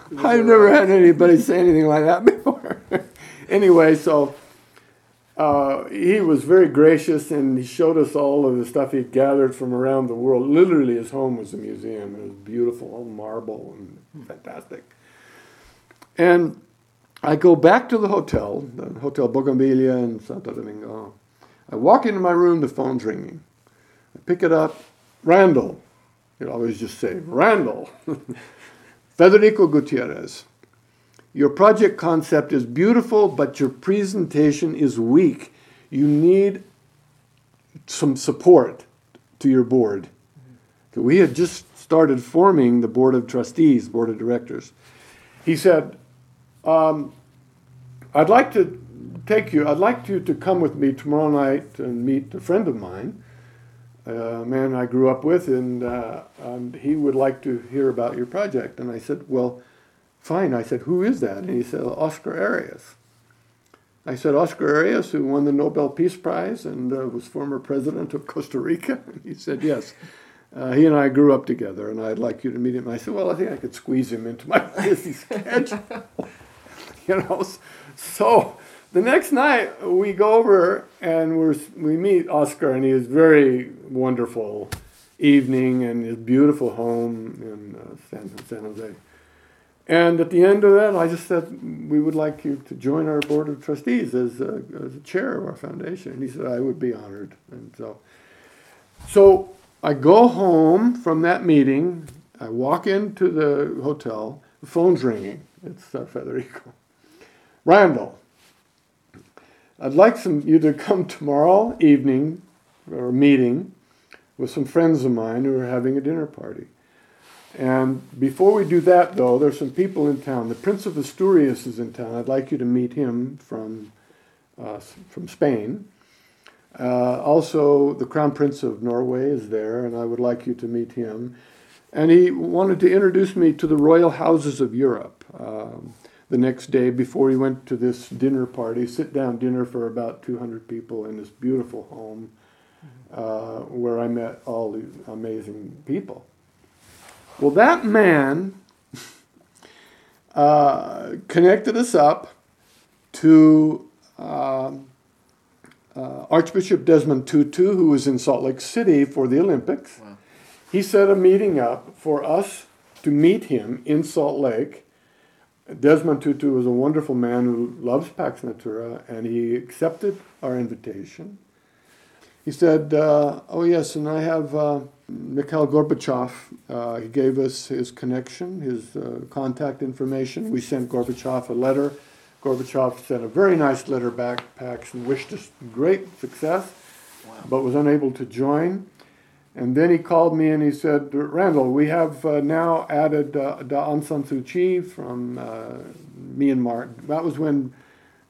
I've never had anybody say anything like that before. anyway, so uh, he was very gracious and he showed us all of the stuff he'd gathered from around the world. Literally, his home was a museum. It was beautiful, all marble and fantastic. And I go back to the hotel, the Hotel Bougainvillea in Santo Domingo. I walk into my room, the phone's ringing. I pick it up. Randall. You always just say, Randall. Federico Gutierrez. Your project concept is beautiful, but your presentation is weak. You need some support to your board. We had just started forming the board of trustees, board of directors. He said, um, I'd like to take you, I'd like you to come with me tomorrow night and meet a friend of mine, a man I grew up with, and, uh, and he would like to hear about your project. And I said, Well, Fine. I said, Who is that? And he said, Oscar Arias. I said, Oscar Arias, who won the Nobel Peace Prize and uh, was former president of Costa Rica? And he said, Yes. Uh, he and I grew up together, and I'd like you to meet him. I said, Well, I think I could squeeze him into my busy schedule. you know, so the next night we go over and we we meet Oscar, and he is very wonderful evening and his beautiful home in uh, San, San Jose. And at the end of that, I just said, we would like you to join our board of trustees as a, as a chair of our foundation. And he said, I would be honored. And so, so I go home from that meeting. I walk into the hotel. The phone's ringing. It's uh, Federico. Randall, I'd like some you to come tomorrow evening or meeting with some friends of mine who are having a dinner party. And before we do that, though, there's some people in town. The Prince of Asturias is in town. I'd like you to meet him from uh, from Spain. Uh, also, the Crown Prince of Norway is there, and I would like you to meet him. And he wanted to introduce me to the royal houses of Europe. Um, the next day, before he went to this dinner party, sit down dinner for about 200 people in this beautiful home uh, where I met all these amazing people. Well, that man uh, connected us up to um, uh, Archbishop Desmond Tutu, who was in Salt Lake City for the Olympics. Wow. He set a meeting up for us to meet him in Salt Lake. Desmond Tutu was a wonderful man who loves Pax Natura, and he accepted our invitation. He said, uh, Oh, yes, and I have uh, Mikhail Gorbachev. Uh, he gave us his connection, his uh, contact information. We sent Gorbachev a letter Gorbachev sent a very nice letter back, Pax, and wished us great success, wow. but was unable to join. And then he called me and he said, Randall, we have uh, now added uh, Aung San Suu Kyi from uh, Myanmar. That was when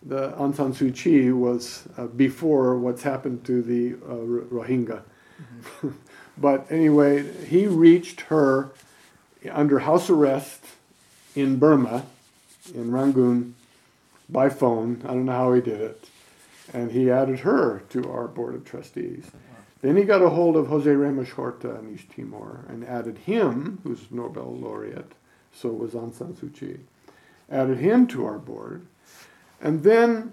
the Aung San Suu Kyi was uh, before what's happened to the uh, Rohingya. Mm-hmm. but anyway, he reached her under house arrest in Burma, in Rangoon, by phone. I don't know how he did it. And he added her to our board of trustees. Then he got a hold of Jose Ramos Horta in East Timor and added him, who's Nobel laureate, so was Aung San Suu Kyi, added him to our board. And then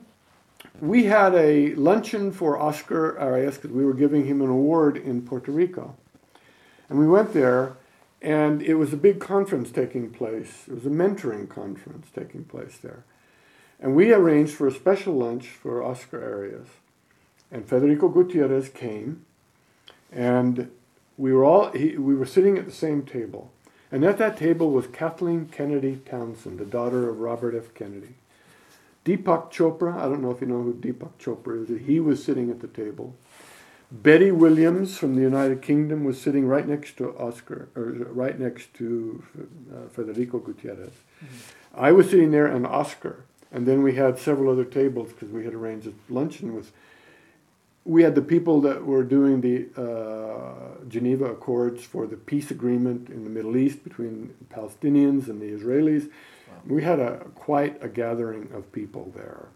we had a luncheon for Oscar Arias because we were giving him an award in Puerto Rico. And we went there, and it was a big conference taking place. It was a mentoring conference taking place there. And we arranged for a special lunch for Oscar Arias. And Federico Gutierrez came, and we were all he, we were sitting at the same table. And at that table was Kathleen Kennedy Townsend, the daughter of Robert F. Kennedy. Deepak Chopra, I don't know if you know who Deepak Chopra is, he was sitting at the table. Betty Williams from the United Kingdom was sitting right next to Oscar, or right next to uh, Federico Gutierrez. Mm-hmm. I was sitting there, and Oscar. And then we had several other tables because we had arranged a luncheon with. We had the people that were doing the uh, Geneva Accords for the peace agreement in the Middle East between Palestinians and the Israelis. Wow. We had a quite a gathering of people there.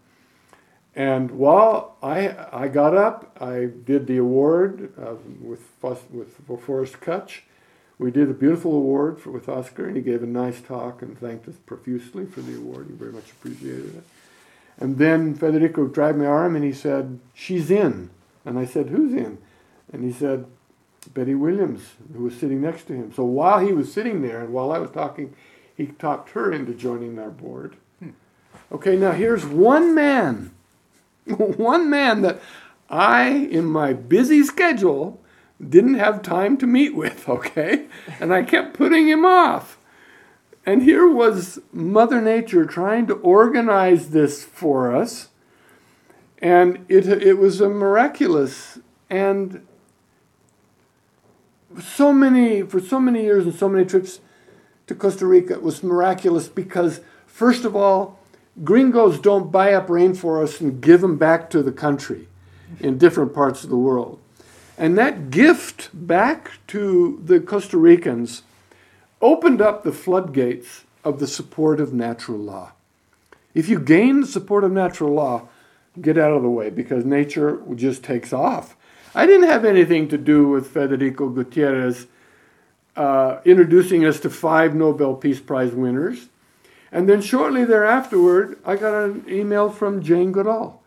And while I, I got up, I did the award uh, with, with for Forrest Kutch, we did a beautiful award for, with Oscar, and he gave a nice talk and thanked us profusely for the award. He very much appreciated it. And then Federico grabbed my arm and he said, She's in. And I said, Who's in? And he said, Betty Williams, who was sitting next to him. So while he was sitting there and while I was talking, he talked her into joining our board. Okay, now here's one man, one man that I, in my busy schedule, didn't have time to meet with, okay? And I kept putting him off. And here was Mother Nature trying to organize this for us. And it, it was a miraculous and so many for so many years and so many trips to Costa Rica was miraculous because first of all gringos don't buy up rainforests and give them back to the country in different parts of the world and that gift back to the Costa Ricans opened up the floodgates of the support of natural law. If you gain the support of natural law, get out of the way because nature just takes off. I didn't have anything to do with Federico Gutierrez uh, introducing us to five Nobel Peace Prize winners. And then shortly thereafterward, I got an email from Jane Goodall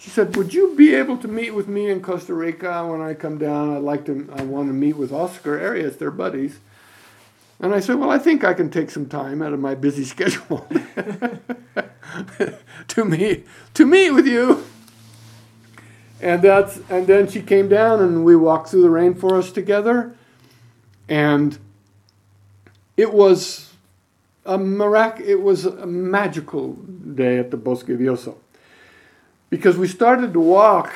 she said, "Would you be able to meet with me in Costa Rica when I come down? I'd like to. I want to meet with Oscar Arias. They're buddies." And I said, "Well, I think I can take some time out of my busy schedule to meet to meet with you." And that's and then she came down and we walked through the rainforest together, and it was a mirac- It was a magical day at the Bosque Lluvioso because we started to walk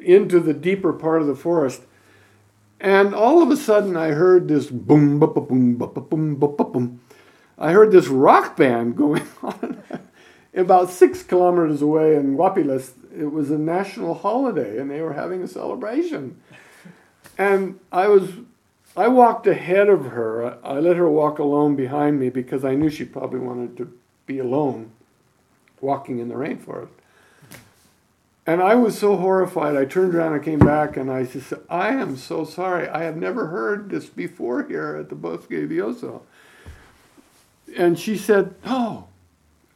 into the deeper part of the forest. And all of a sudden, I heard this boom, ba boom, ba boom, ba boom. I heard this rock band going on about six kilometers away in Guapiles. It was a national holiday, and they were having a celebration. And I was, I walked ahead of her. I let her walk alone behind me because I knew she probably wanted to be alone, walking in the rainforest. And I was so horrified. I turned around and came back and I said, I am so sorry. I have never heard this before here at the Bosque de Lluvioso. And she said, Oh,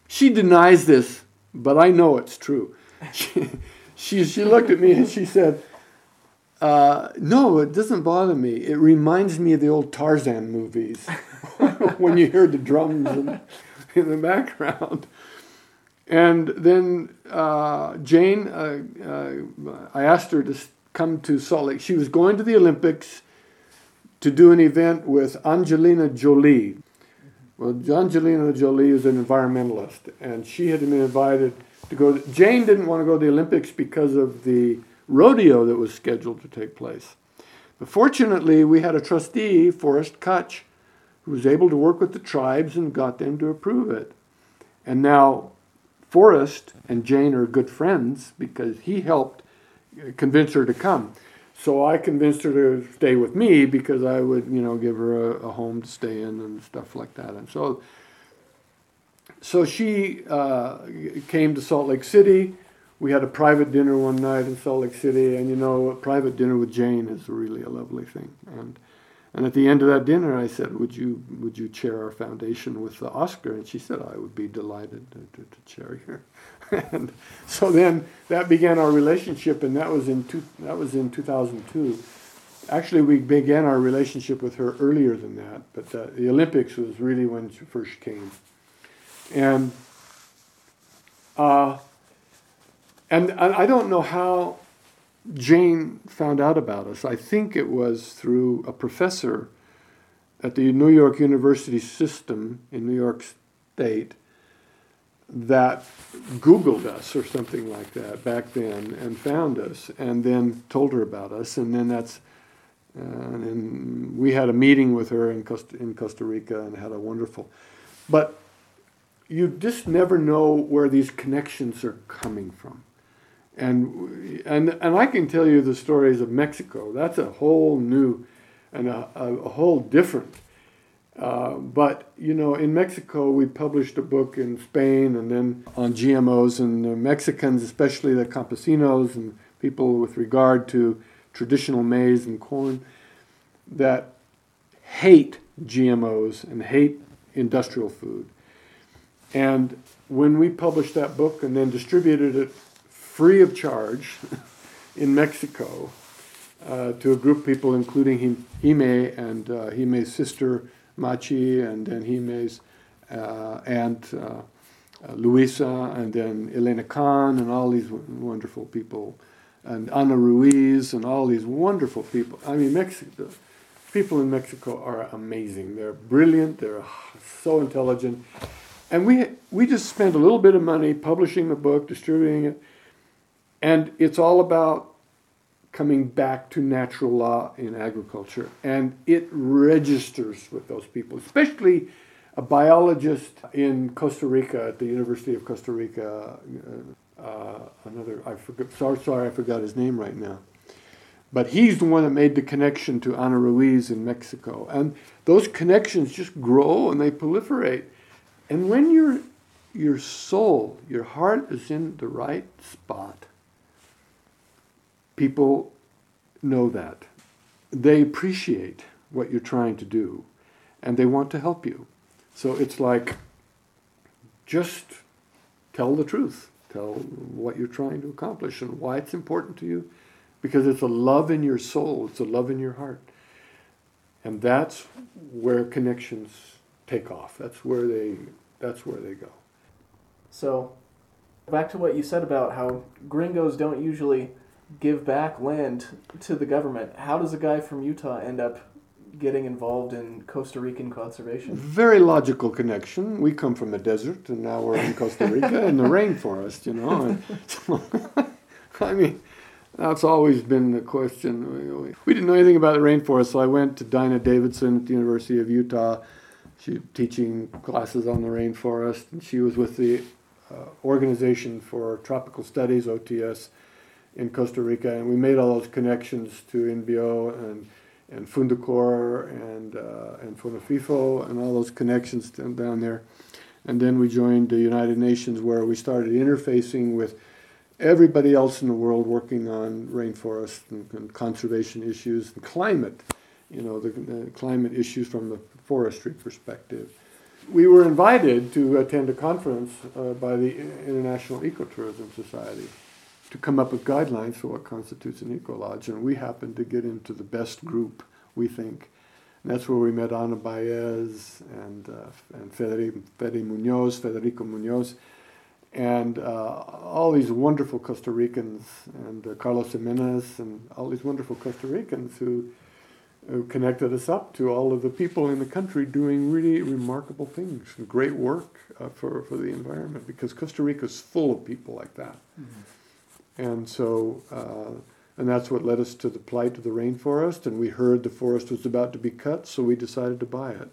she denies this, but I know it's true. She, she, she looked at me and she said, uh, No, it doesn't bother me. It reminds me of the old Tarzan movies when you hear the drums in, in the background. And then uh, Jane, uh, uh, I asked her to come to Salt Lake. She was going to the Olympics to do an event with Angelina Jolie. Well, Angelina Jolie is an environmentalist, and she had been invited to go. To, Jane didn't want to go to the Olympics because of the rodeo that was scheduled to take place. But fortunately, we had a trustee, Forrest Kutch, who was able to work with the tribes and got them to approve it. And now Forrest and Jane are good friends because he helped convince her to come. So I convinced her to stay with me because I would, you know, give her a, a home to stay in and stuff like that. And so, so she uh, came to Salt Lake City. We had a private dinner one night in Salt Lake City, and you know, a private dinner with Jane is really a lovely thing. And and at the end of that dinner, I said, "Would you would you chair our foundation with the Oscar?" And she said, "I would be delighted to, to, to chair here." and so then that began our relationship, and that was in two, that was in 2002. Actually, we began our relationship with her earlier than that, but uh, the Olympics was really when she first came, and uh, and I don't know how Jane found out about us. I think it was through a professor at the New York University system in New York State that Googled us or something like that back then and found us and then told her about us. And then that's, uh, and we had a meeting with her in Costa, in Costa Rica and had a wonderful, but you just never know where these connections are coming from and and and I can tell you the stories of Mexico. That's a whole new and a, a, whole different. Uh, but you know, in Mexico, we published a book in Spain, and then on GMOs and the Mexicans, especially the campesinos and people with regard to traditional maize and corn, that hate GMOs and hate industrial food. And when we published that book and then distributed it free of charge in Mexico uh, to a group of people, including Jaime and uh, Jaime's sister Machi, and then Jaime's uh, aunt uh, uh, Luisa, and then Elena Khan, and all these wonderful people, and Ana Ruiz, and all these wonderful people. I mean, Mexico. People in Mexico are amazing. They're brilliant. They're so intelligent, and we we just spent a little bit of money publishing the book, distributing it, and it's all about coming back to natural law in agriculture. And it registers with those people, especially a biologist in Costa Rica at the University of Costa Rica. Uh, uh, another, I sorry, sorry, I forgot his name right now. But he's the one that made the connection to Ana Ruiz in Mexico. And those connections just grow and they proliferate. And when your, your soul, your heart is in the right spot, people know that. They appreciate what you're trying to do and they want to help you. So it's like just tell the truth. Tell what you're trying to accomplish and why it's important to you because it's a love in your soul, it's a love in your heart. And that's where connections take off. That's where they that's where they go. So back to what you said about how gringos don't usually give back land to the government. How does a guy from Utah end up getting involved in Costa Rican conservation? Very logical connection. We come from the desert, and now we're in Costa Rica in the rainforest. You know, so, I mean, that's always been the question. We, we didn't know anything about the rainforest, so I went to Diane Davidson at the University of Utah. She was teaching classes on the rainforest, and she was with the uh, Organization for Tropical Studies (OTS) in Costa Rica, and we made all those connections to INBio and and FUNDECOR and uh, and FONAFIFO and all those connections down there. And then we joined the United Nations, where we started interfacing with everybody else in the world working on rainforest and, and conservation issues and climate, you know, the, the, climate issues from the forestry perspective. We were invited to attend a conference uh, by the International Ecotourism Society to come up with guidelines for what constitutes an eco lodge, and we happened to get into the best group, we think. And that's where we met Ana Baez and, uh, and Federico, Munoz, Federico Munoz, and uh, all these wonderful Costa Ricans, and uh, Carlos Jimenez, and all these wonderful Costa Ricans who, who connected us up to all of the people in the country doing really remarkable things and great work uh, for, for the environment, because Costa Rica is full of people like that. Mm-hmm. And so, uh, and that's what led us to the plight of the rainforest. And we heard the forest was about to be cut, so we decided to buy it.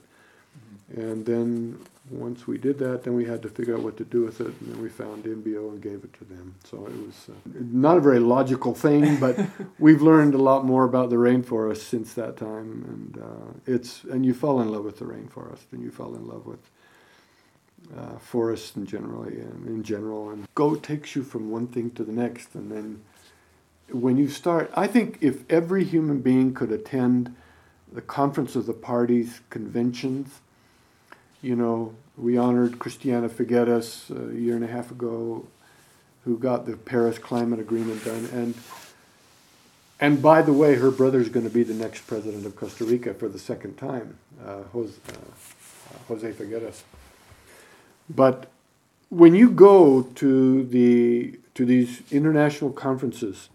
Mm-hmm. And then once we did that, then we had to figure out what to do with it. And then we found INBio and gave it to them. So it was uh, not a very logical thing, but we've learned a lot more about the rainforest since that time. And uh, it's and you fall in love with the rainforest, and you fall in love with uh, forests in generally and in general and go takes you from one thing to the next and then when you start i think if every human being could attend the conference of the parties conventions you know we honored christiana figueres a year and a half ago who got the paris climate agreement done and and by the way her brother's going to be the next president of costa rica for the second time uh, jose, uh, jose figueres but when you go to the to these international conferences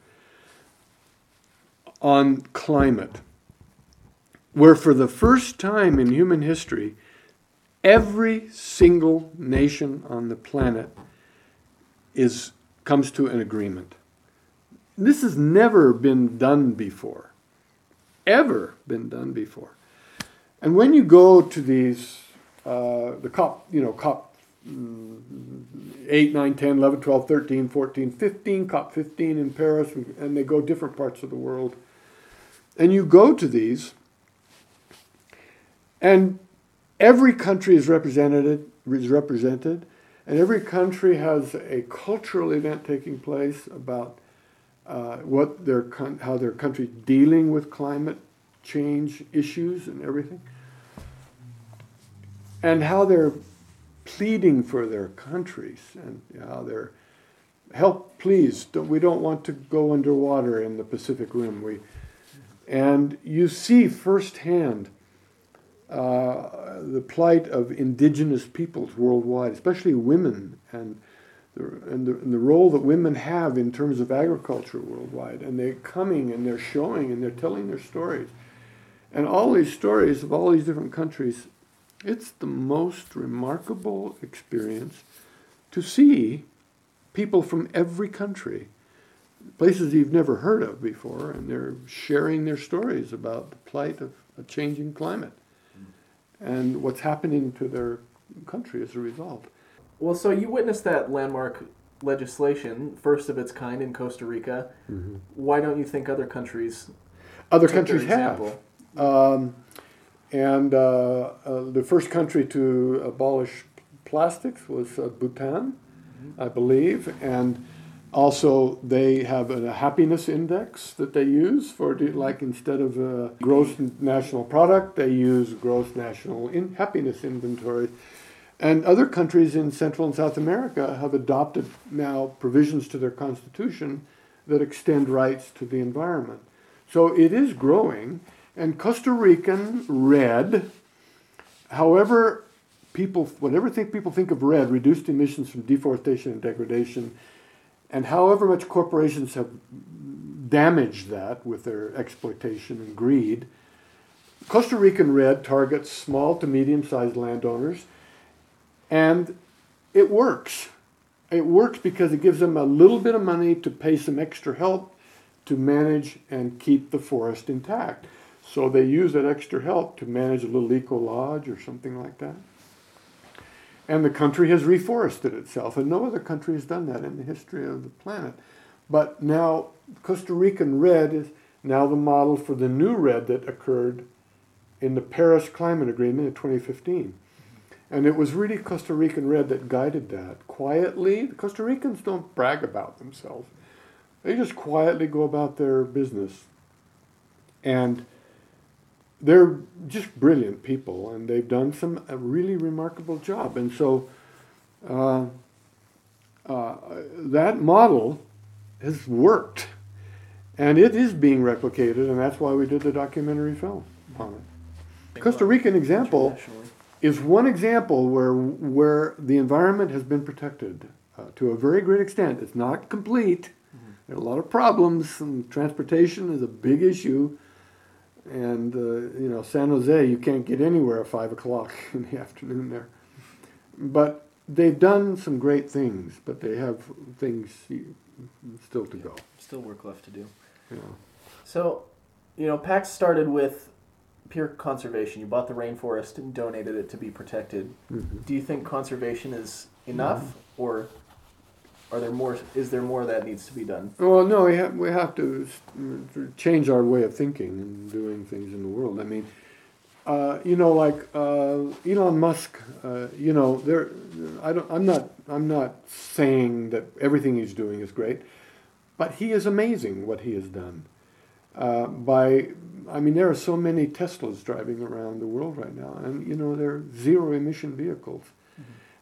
on climate, where for the first time in human history, every single nation on the planet is comes to an agreement. This has never been done before. Ever been done before. And when you go to these, uh, the COP, you know, COP 8, 9, 10, 11, 12, 13, 14, 15, COP 15 in Paris, and they go different parts of the world. And you go to these, and every country is represented, is represented, and every country has a cultural event taking place about uh, what their how their country dealing with climate change issues and everything, and how they're pleading for their countries and how they're help please don't, we don't want to go underwater in the pacific rim. We and you see firsthand uh, the plight of indigenous peoples worldwide especially women and the, and, the, and the role that women have in terms of agriculture worldwide. And they're coming and they're showing and they're telling their stories. And all these stories of all these different countries it's the most remarkable experience to see people from every country, places you've never heard of before, and they're sharing their stories about the plight of a changing climate and what's happening to their country as a result. Well, so you witnessed that landmark legislation, first of its kind in Costa Rica. Mm-hmm. Why don't you think other countries? Other countries have. Um, and uh, uh, the first country to abolish plastics was uh, Bhutan, mm-hmm. I believe. And also, they have a happiness index that they use for, like, instead of a gross national product, they use gross national in- happiness inventory. And other countries in Central and South America have adopted now provisions to their constitution that extend rights to the environment. So it is growing. And Costa Rican REDD, however people, whatever think people think of REDD, reduced emissions from deforestation and degradation, and however much corporations have damaged that with their exploitation and greed, Costa Rican REDD targets small to medium sized landowners, and it works. It works because it gives them a little bit of money to pay some extra help to manage and keep the forest intact. So they use that extra help to manage a little eco lodge or something like that. And the country has reforested itself, and no other country has done that in the history of the planet. But now Costa Rican REDD is now the model for the new REDD that occurred in the Paris Climate Agreement in 2015. And it was really Costa Rican REDD that guided that. Quietly, the Costa Ricans don't brag about themselves. They just quietly go about their business. And they're just brilliant people, and they've done some a really remarkable job. And so uh, uh, that model has worked, and it is being replicated, and that's why we did the documentary film on it. Costa Rican example is one example where where the environment has been protected uh, to a very great extent. It's not complete. Mm-hmm. There are a lot of problems, and transportation is a big issue. And uh, you know, San Jose, you can't get anywhere at five o'clock in the afternoon there. But they've done some great things, but they have things still to go. Still work left to do. Yeah. So, you know, PAX started with pure conservation. You bought the rainforest and donated it to be protected. Mm-hmm. Do you think conservation is enough, mm-hmm. or are there more? Is there more that needs to be done? Well, no, we have we have to change our way of thinking and doing things in the world. I mean, uh, you know, like uh, Elon Musk. Uh, you know, there. I don't. I'm not. I'm not saying that everything he's doing is great, but he is amazing what he has done. Uh, by, I mean, there are so many Teslas driving around the world right now, and you know, they're zero emission vehicles.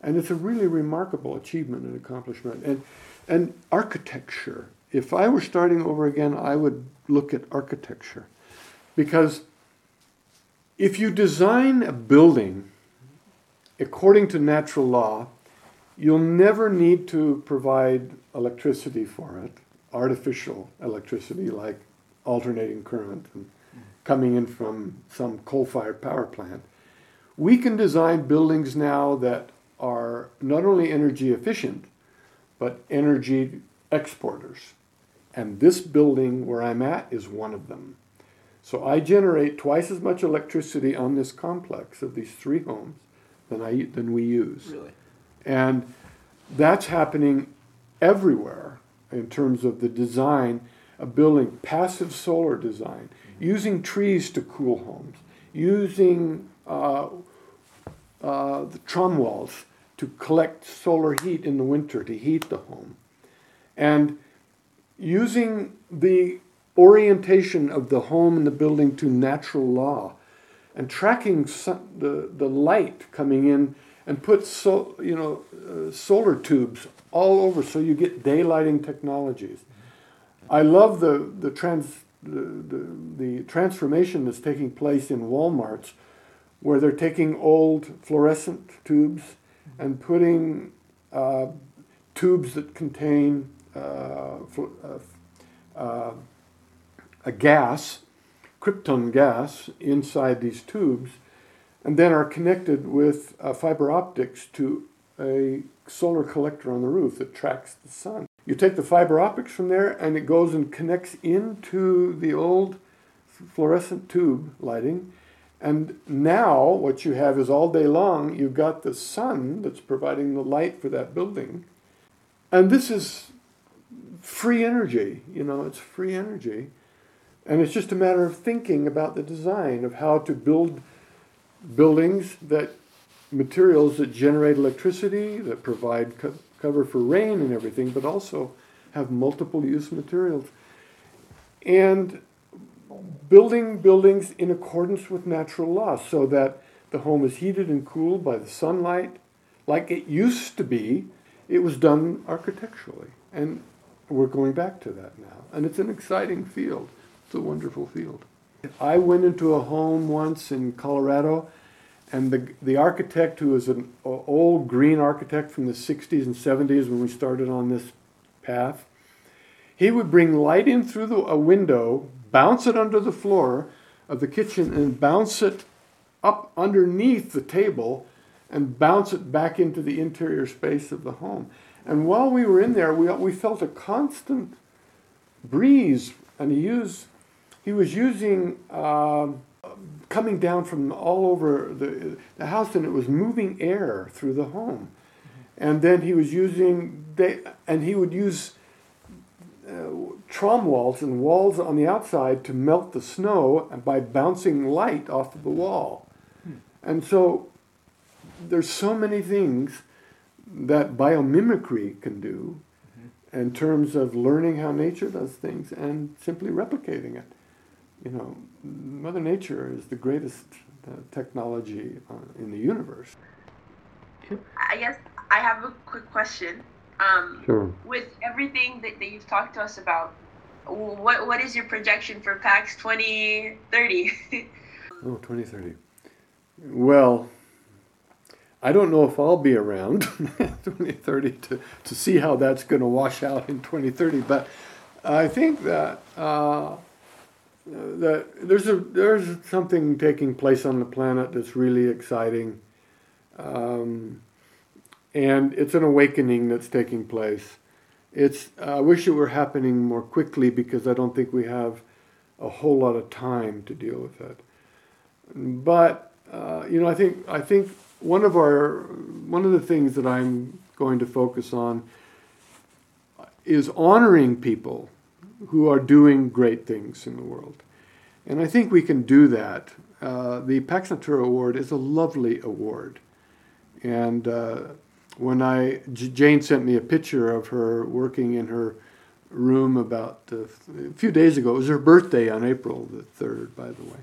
And it's a really remarkable achievement and accomplishment. And and architecture. If I were starting over again, I would look at architecture, because if you design a building according to natural law, you'll never need to provide electricity for it, artificial electricity like alternating current and coming in from some coal fired power plant. We can design buildings now that are not only energy efficient, but energy exporters. And this building where I'm at is one of them. So I generate twice as much electricity on this complex of these three homes than I than we use. Really? And that's happening everywhere in terms of the design of building passive solar design, mm-hmm. using trees to cool homes, using uh, uh, the Trombe walls to collect solar heat in the winter to heat the home, and using the orientation of the home and the building to natural law and tracking the, the light coming in and put so, you know, uh, solar tubes all over so you get daylighting technologies. I love the, the, trans, the, the, the transformation that's taking place in Walmarts where they're taking old fluorescent tubes and putting uh, tubes that contain uh, uh, uh a gas, krypton gas, inside these tubes, and then are connected with uh, fiber optics to a solar collector on the roof that tracks the sun. You take the fiber optics from there, and it goes and connects into the old fluorescent tube lighting. And now, what you have is all day long, you've got the sun that's providing the light for that building. And this is free energy, you know, it's free energy. And it's just a matter of thinking about the design of how to build buildings that materials that generate electricity, that provide co- cover for rain and everything, but also have multiple use materials. And building buildings in accordance with natural law so that the home is heated and cooled by the sunlight like it used to be. It was done architecturally. And we're going back to that now. And it's an exciting field. It's a wonderful field. I went into a home once in Colorado, and the, the architect, who was an old green architect from the 60s and 70s when we started on this path, he would bring light in through the, a window, bounce it under the floor, of the kitchen and bounce it up underneath the table and bounce it back into the interior space of the home. And while we were in there, we, we felt a constant breeze, and he used he was using um, coming down from all over the, the house, and it was moving air through the home. And then he was using they, and he would use uh, Trombe walls and walls on the outside to melt the snow by bouncing light off of the wall. And so there's so many things that biomimicry can do mm-hmm. in terms of learning how nature does things and simply replicating it. You know, Mother Nature is the greatest uh, technology uh, in the universe. I guess I have a quick question. Um, sure. With everything that, that you've talked to us about, what what is your projection for PAX 2030? oh, 2030. Well, I don't know if I'll be around 2030 to, to see how that's going to wash out in 2030, but I think that uh, that there's a there's something taking place on the planet that's really exciting, um, and it's an awakening that's taking place. It's I wish it were happening more quickly because I don't think we have a whole lot of time to deal with it. But uh, you know, I think I think one of our one of the things that I'm going to focus on is honoring people who are doing great things in the world. And I think we can do that. Uh, the Pax Natura Award is a lovely award. And uh, when I, J- Jane sent me a picture of her working in her room about uh, a few days ago. It was her birthday on April the 3rd, by the way.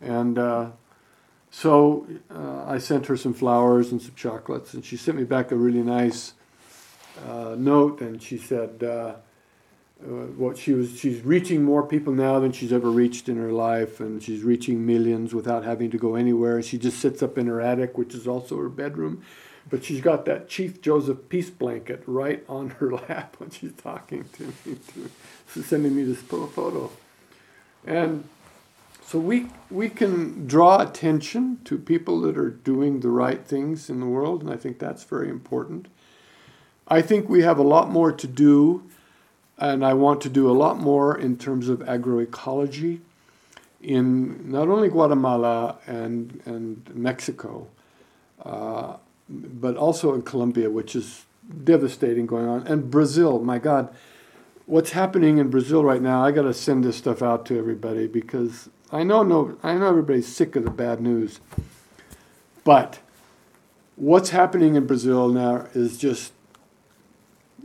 And uh, so uh, I sent her some flowers and some chocolates, and she sent me back a really nice uh, note, and she said uh, uh, what she was she's reaching more people now than she's ever reached in her life, and she's reaching millions without having to go anywhere. she just sits up in her attic, which is also her bedroom, but she's got that Chief Joseph peace blanket right on her lap when she's talking to me, to, sending me this photo, and so we, we can draw attention to people that are doing the right things in the world, and I think that's very important. I think we have a lot more to do, and I want to do a lot more in terms of agroecology in not only Guatemala and, and Mexico, uh, but also in Colombia, which is devastating going on, and Brazil. My God, what's happening in Brazil right now? I got to send this stuff out to everybody because I know, no, I know everybody's sick of the bad news, but what's happening in Brazil now is just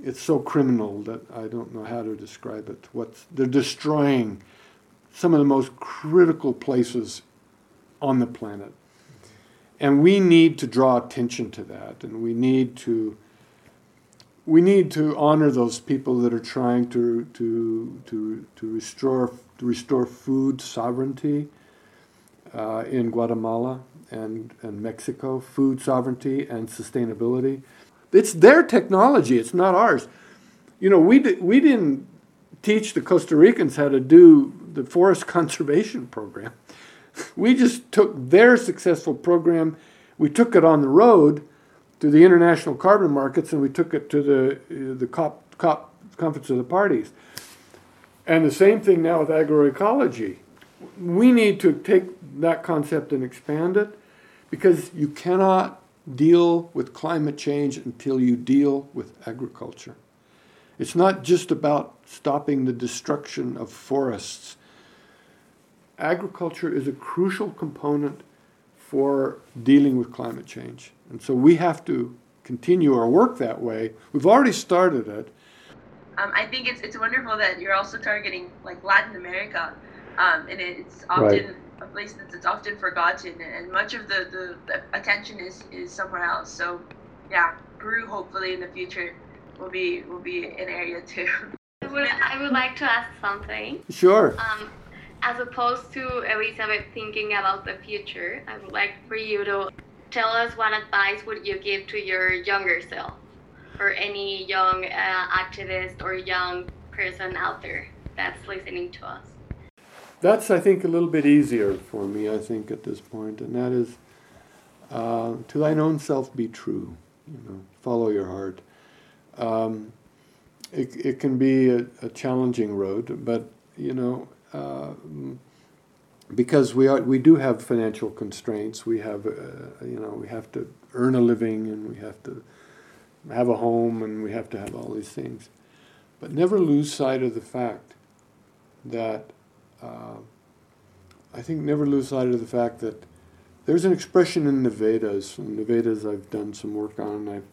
it's so criminal that I don't know how to describe it. What's they're destroying some of the most critical places on the planet. And we need to draw attention to that and we need to we need to honor those people that are trying to to to to restore to restore food sovereignty uh, in Guatemala and, and Mexico, food sovereignty and sustainability. It's their technology, it's not ours. You know, we, di- we didn't teach the Costa Ricans how to do the forest conservation program. We just took their successful program, we took it on the road to the international carbon markets, and we took it to the, the COP, COP Conference of the Parties. And the same thing now with agroecology. We need to take that concept and expand it because you cannot deal with climate change until you deal with agriculture. It's not just about stopping the destruction of forests. Agriculture is a crucial component for dealing with climate change. And so we have to continue our work that way. We've already started it, um, I think it's it's wonderful that you're also targeting like Latin America, um, and it's often right. a place that's often forgotten, and much of the, the, the, attention is, is somewhere else. So, yeah, Peru hopefully in the future will be will be an area too. I would, I would like to ask something. Sure. Um, as opposed to Elizabeth thinking about the future, I would like for you to tell us what advice would you give to your younger self or any young uh, activist or young person out there that's listening to us? that's I think a little bit easier for me. I think at this point, and that is uh, to thine own self be true. You know, follow your heart. Um, it it can be a, a, challenging road, but you know. Uh, because we are, we do have financial constraints. We have, uh, you know, we have to earn a living, and we have to have a home, and we have to have all these things. But never lose sight of the fact that uh, I think never lose sight of the fact that there's an expression in the Vedas. In the Vedas, I've done some work on. I've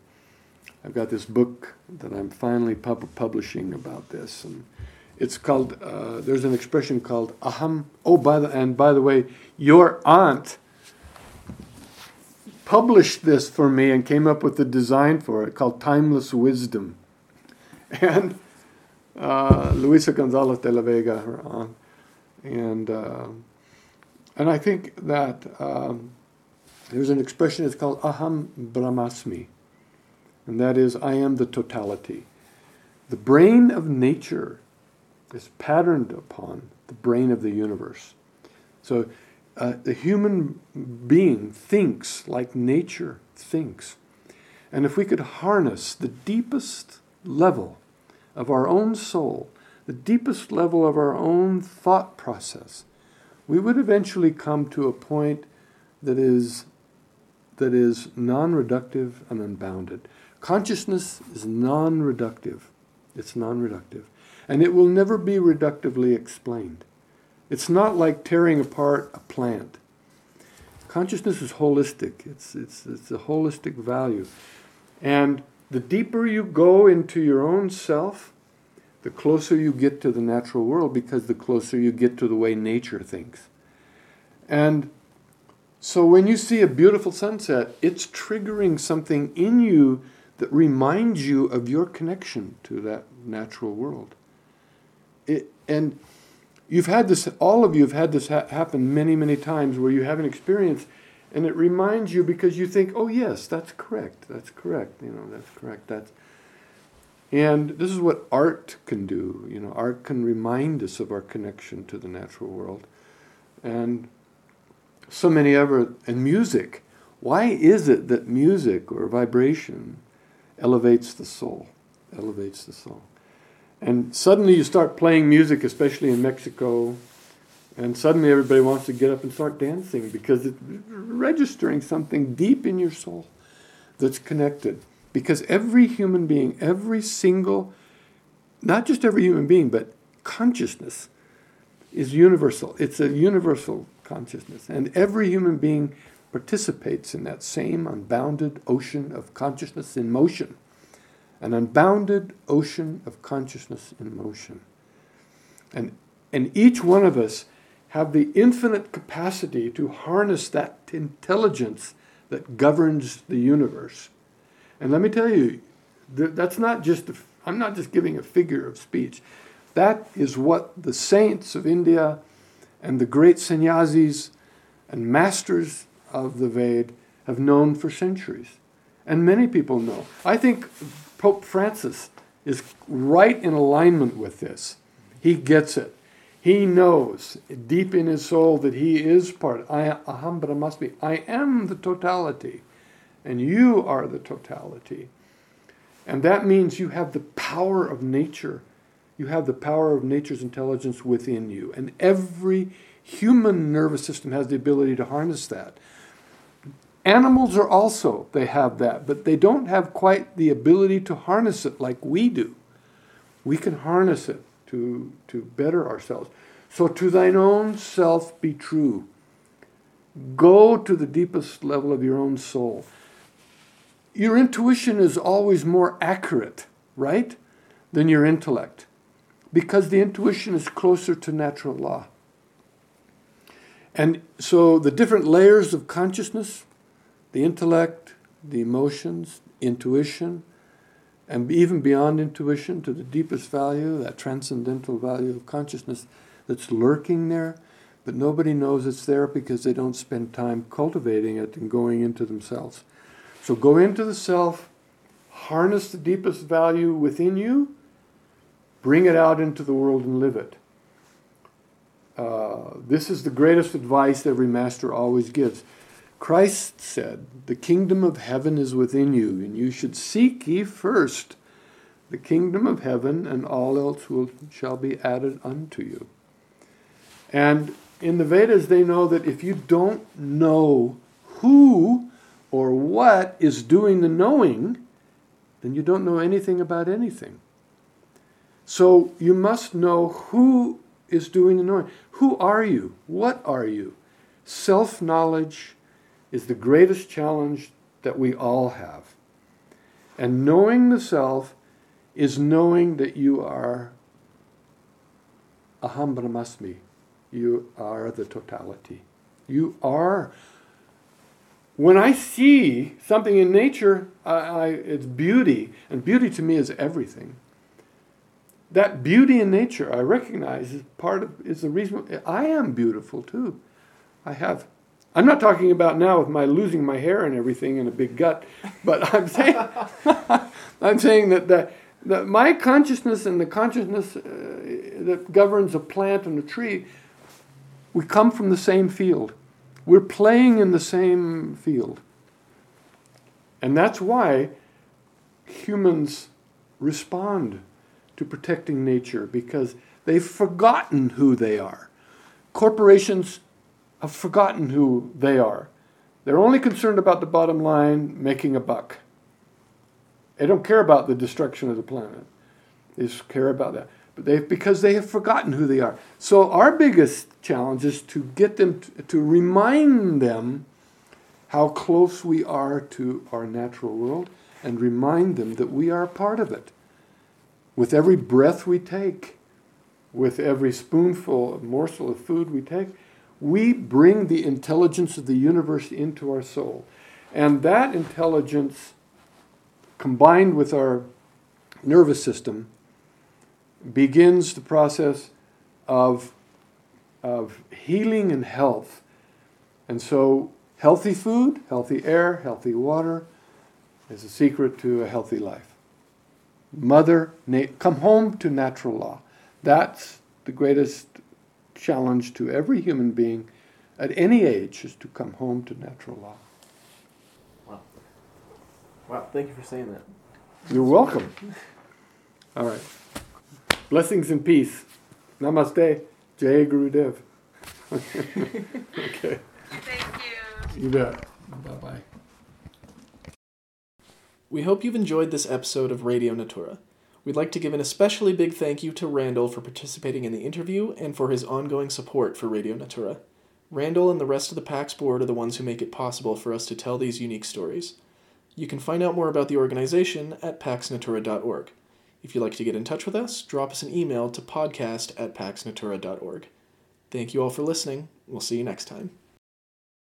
I've got this book that I'm finally pub- publishing about this, and it's called. Uh, there's an expression called aham. Oh, by the and by the way, your aunt published this for me and came up with the design for it called timeless wisdom, and uh, Luisa Gonzalez de la Vega, her aunt, and uh, and I think that um, there's an expression. It's called aham brahmasmi, and that is I am the totality. The brain of nature is patterned upon the brain of the universe. So uh, the human being thinks like nature thinks. And if we could harness the deepest level of our own soul, the deepest level of our own thought process, we would eventually come to a point that is, that is non reductive and unbounded. Consciousness is non reductive. It's non reductive. And it will never be reductively explained. It's not like tearing apart a plant. Consciousness is holistic, it's, it's, it's a holistic value. And the deeper you go into your own self, the closer you get to the natural world because the closer you get to the way nature thinks. And so when you see a beautiful sunset, it's triggering something in you that reminds you of your connection to that natural world. It, and you've had this, all of you have had this ha- happen many, many times where you have an experience and it reminds you because you think, oh, yes, that's correct, that's correct, you know, that's correct, that's. And this is what art can do. You know, art can remind us of our connection to the natural world. And so many other, and music. Why is it that music or vibration elevates the soul? Elevates the soul. And suddenly you start playing music, especially in Mexico, and suddenly everybody wants to get up and start dancing because it's registering something deep in your soul that's connected. Because every human being, every single, not just every human being, but consciousness is universal. It's a universal consciousness. And every human being participates in that same unbounded ocean of consciousness in motion an unbounded ocean of consciousness in motion. And, and each one of us have the infinite capacity to harness that intelligence that governs the universe. And let me tell you, that's not just, I'm not just giving a figure of speech. That is what the saints of India and the great sannyasis and masters of the Ved have known for centuries. And many people know. I think Pope Francis is right in alignment with this. He gets it. He knows deep in his soul that he is part. I aham brahmasmi. I am the totality, and you are the totality. And that means you have the power of nature. You have the power of nature's intelligence within you. And every human nervous system has the ability to harness that. Animals are also, they have that, but they don't have quite the ability to harness it like we do. We can harness it to, to better ourselves. So, to thine own self be true. Go to the deepest level of your own soul. Your intuition is always more accurate, right, than your intellect, because the intuition is closer to natural law. And so, the different layers of consciousness the intellect, the emotions, intuition, and even beyond intuition to the deepest value, that transcendental value of consciousness that's lurking there, but nobody knows it's there because they don't spend time cultivating it and going into themselves. So go into the self, harness the deepest value within you, bring it out into the world and live it. uh, this is the greatest advice every master always gives. Christ said, The kingdom of heaven is within you, and you should seek ye first the kingdom of heaven, and all else will, shall be added unto you. And in the Vedas, they know that if you don't know who or what is doing the knowing, then you don't know anything about anything. So you must know who is doing the knowing. Who are you? What are you? Self knowledge is the greatest challenge that we all have. And knowing the self is knowing that you are aham brahmasmi. You are the totality. You are. When I see something in nature, I, I, it's beauty, and beauty to me is everything. That beauty in nature, I recognize, is part of is the reason I am beautiful too. I have. I'm not talking about now with my losing my hair and everything and a big gut, but I'm saying I'm saying that that the, my consciousness and the consciousness uh, that governs a plant and a tree, we come from the same field. We're playing in the same field. And that's why humans respond to protecting nature because they've forgotten who they are. Corporations have forgotten who they are. They're only concerned about the bottom line, making a buck. They don't care about the destruction of the planet. They just care about that. But they because they have forgotten who they are. So our biggest challenge is to get them to, to remind them how close we are to our natural world and remind them that we are part of it. With every breath we take, with every spoonful, morsel of food we take, we bring the intelligence of the universe into our soul. And that intelligence combined with our nervous system, begins the process of, of healing and health. And so, healthy food, healthy air, healthy water is a secret to a healthy life. Mother, na- come home to natural law. That's the greatest challenge to every human being at any age is to come home to natural law. Wow, thank you for saying that. You're welcome. All right. Blessings and peace. Namaste. Jai Gurudev. okay. Thank you. You bet. Bye bye. We hope you've enjoyed this episode of Radio Natura. We'd like to give an especially big thank you to Randall for participating in the interview and for his ongoing support for Radio Natura. Randall and the rest of the PAX board are the ones who make it possible for us to tell these unique stories. You can find out more about the organization at paxnatura.org. If you'd like to get in touch with us, drop us an email to podcast at paxnatura.org. Thank you all for listening. We'll see you next time.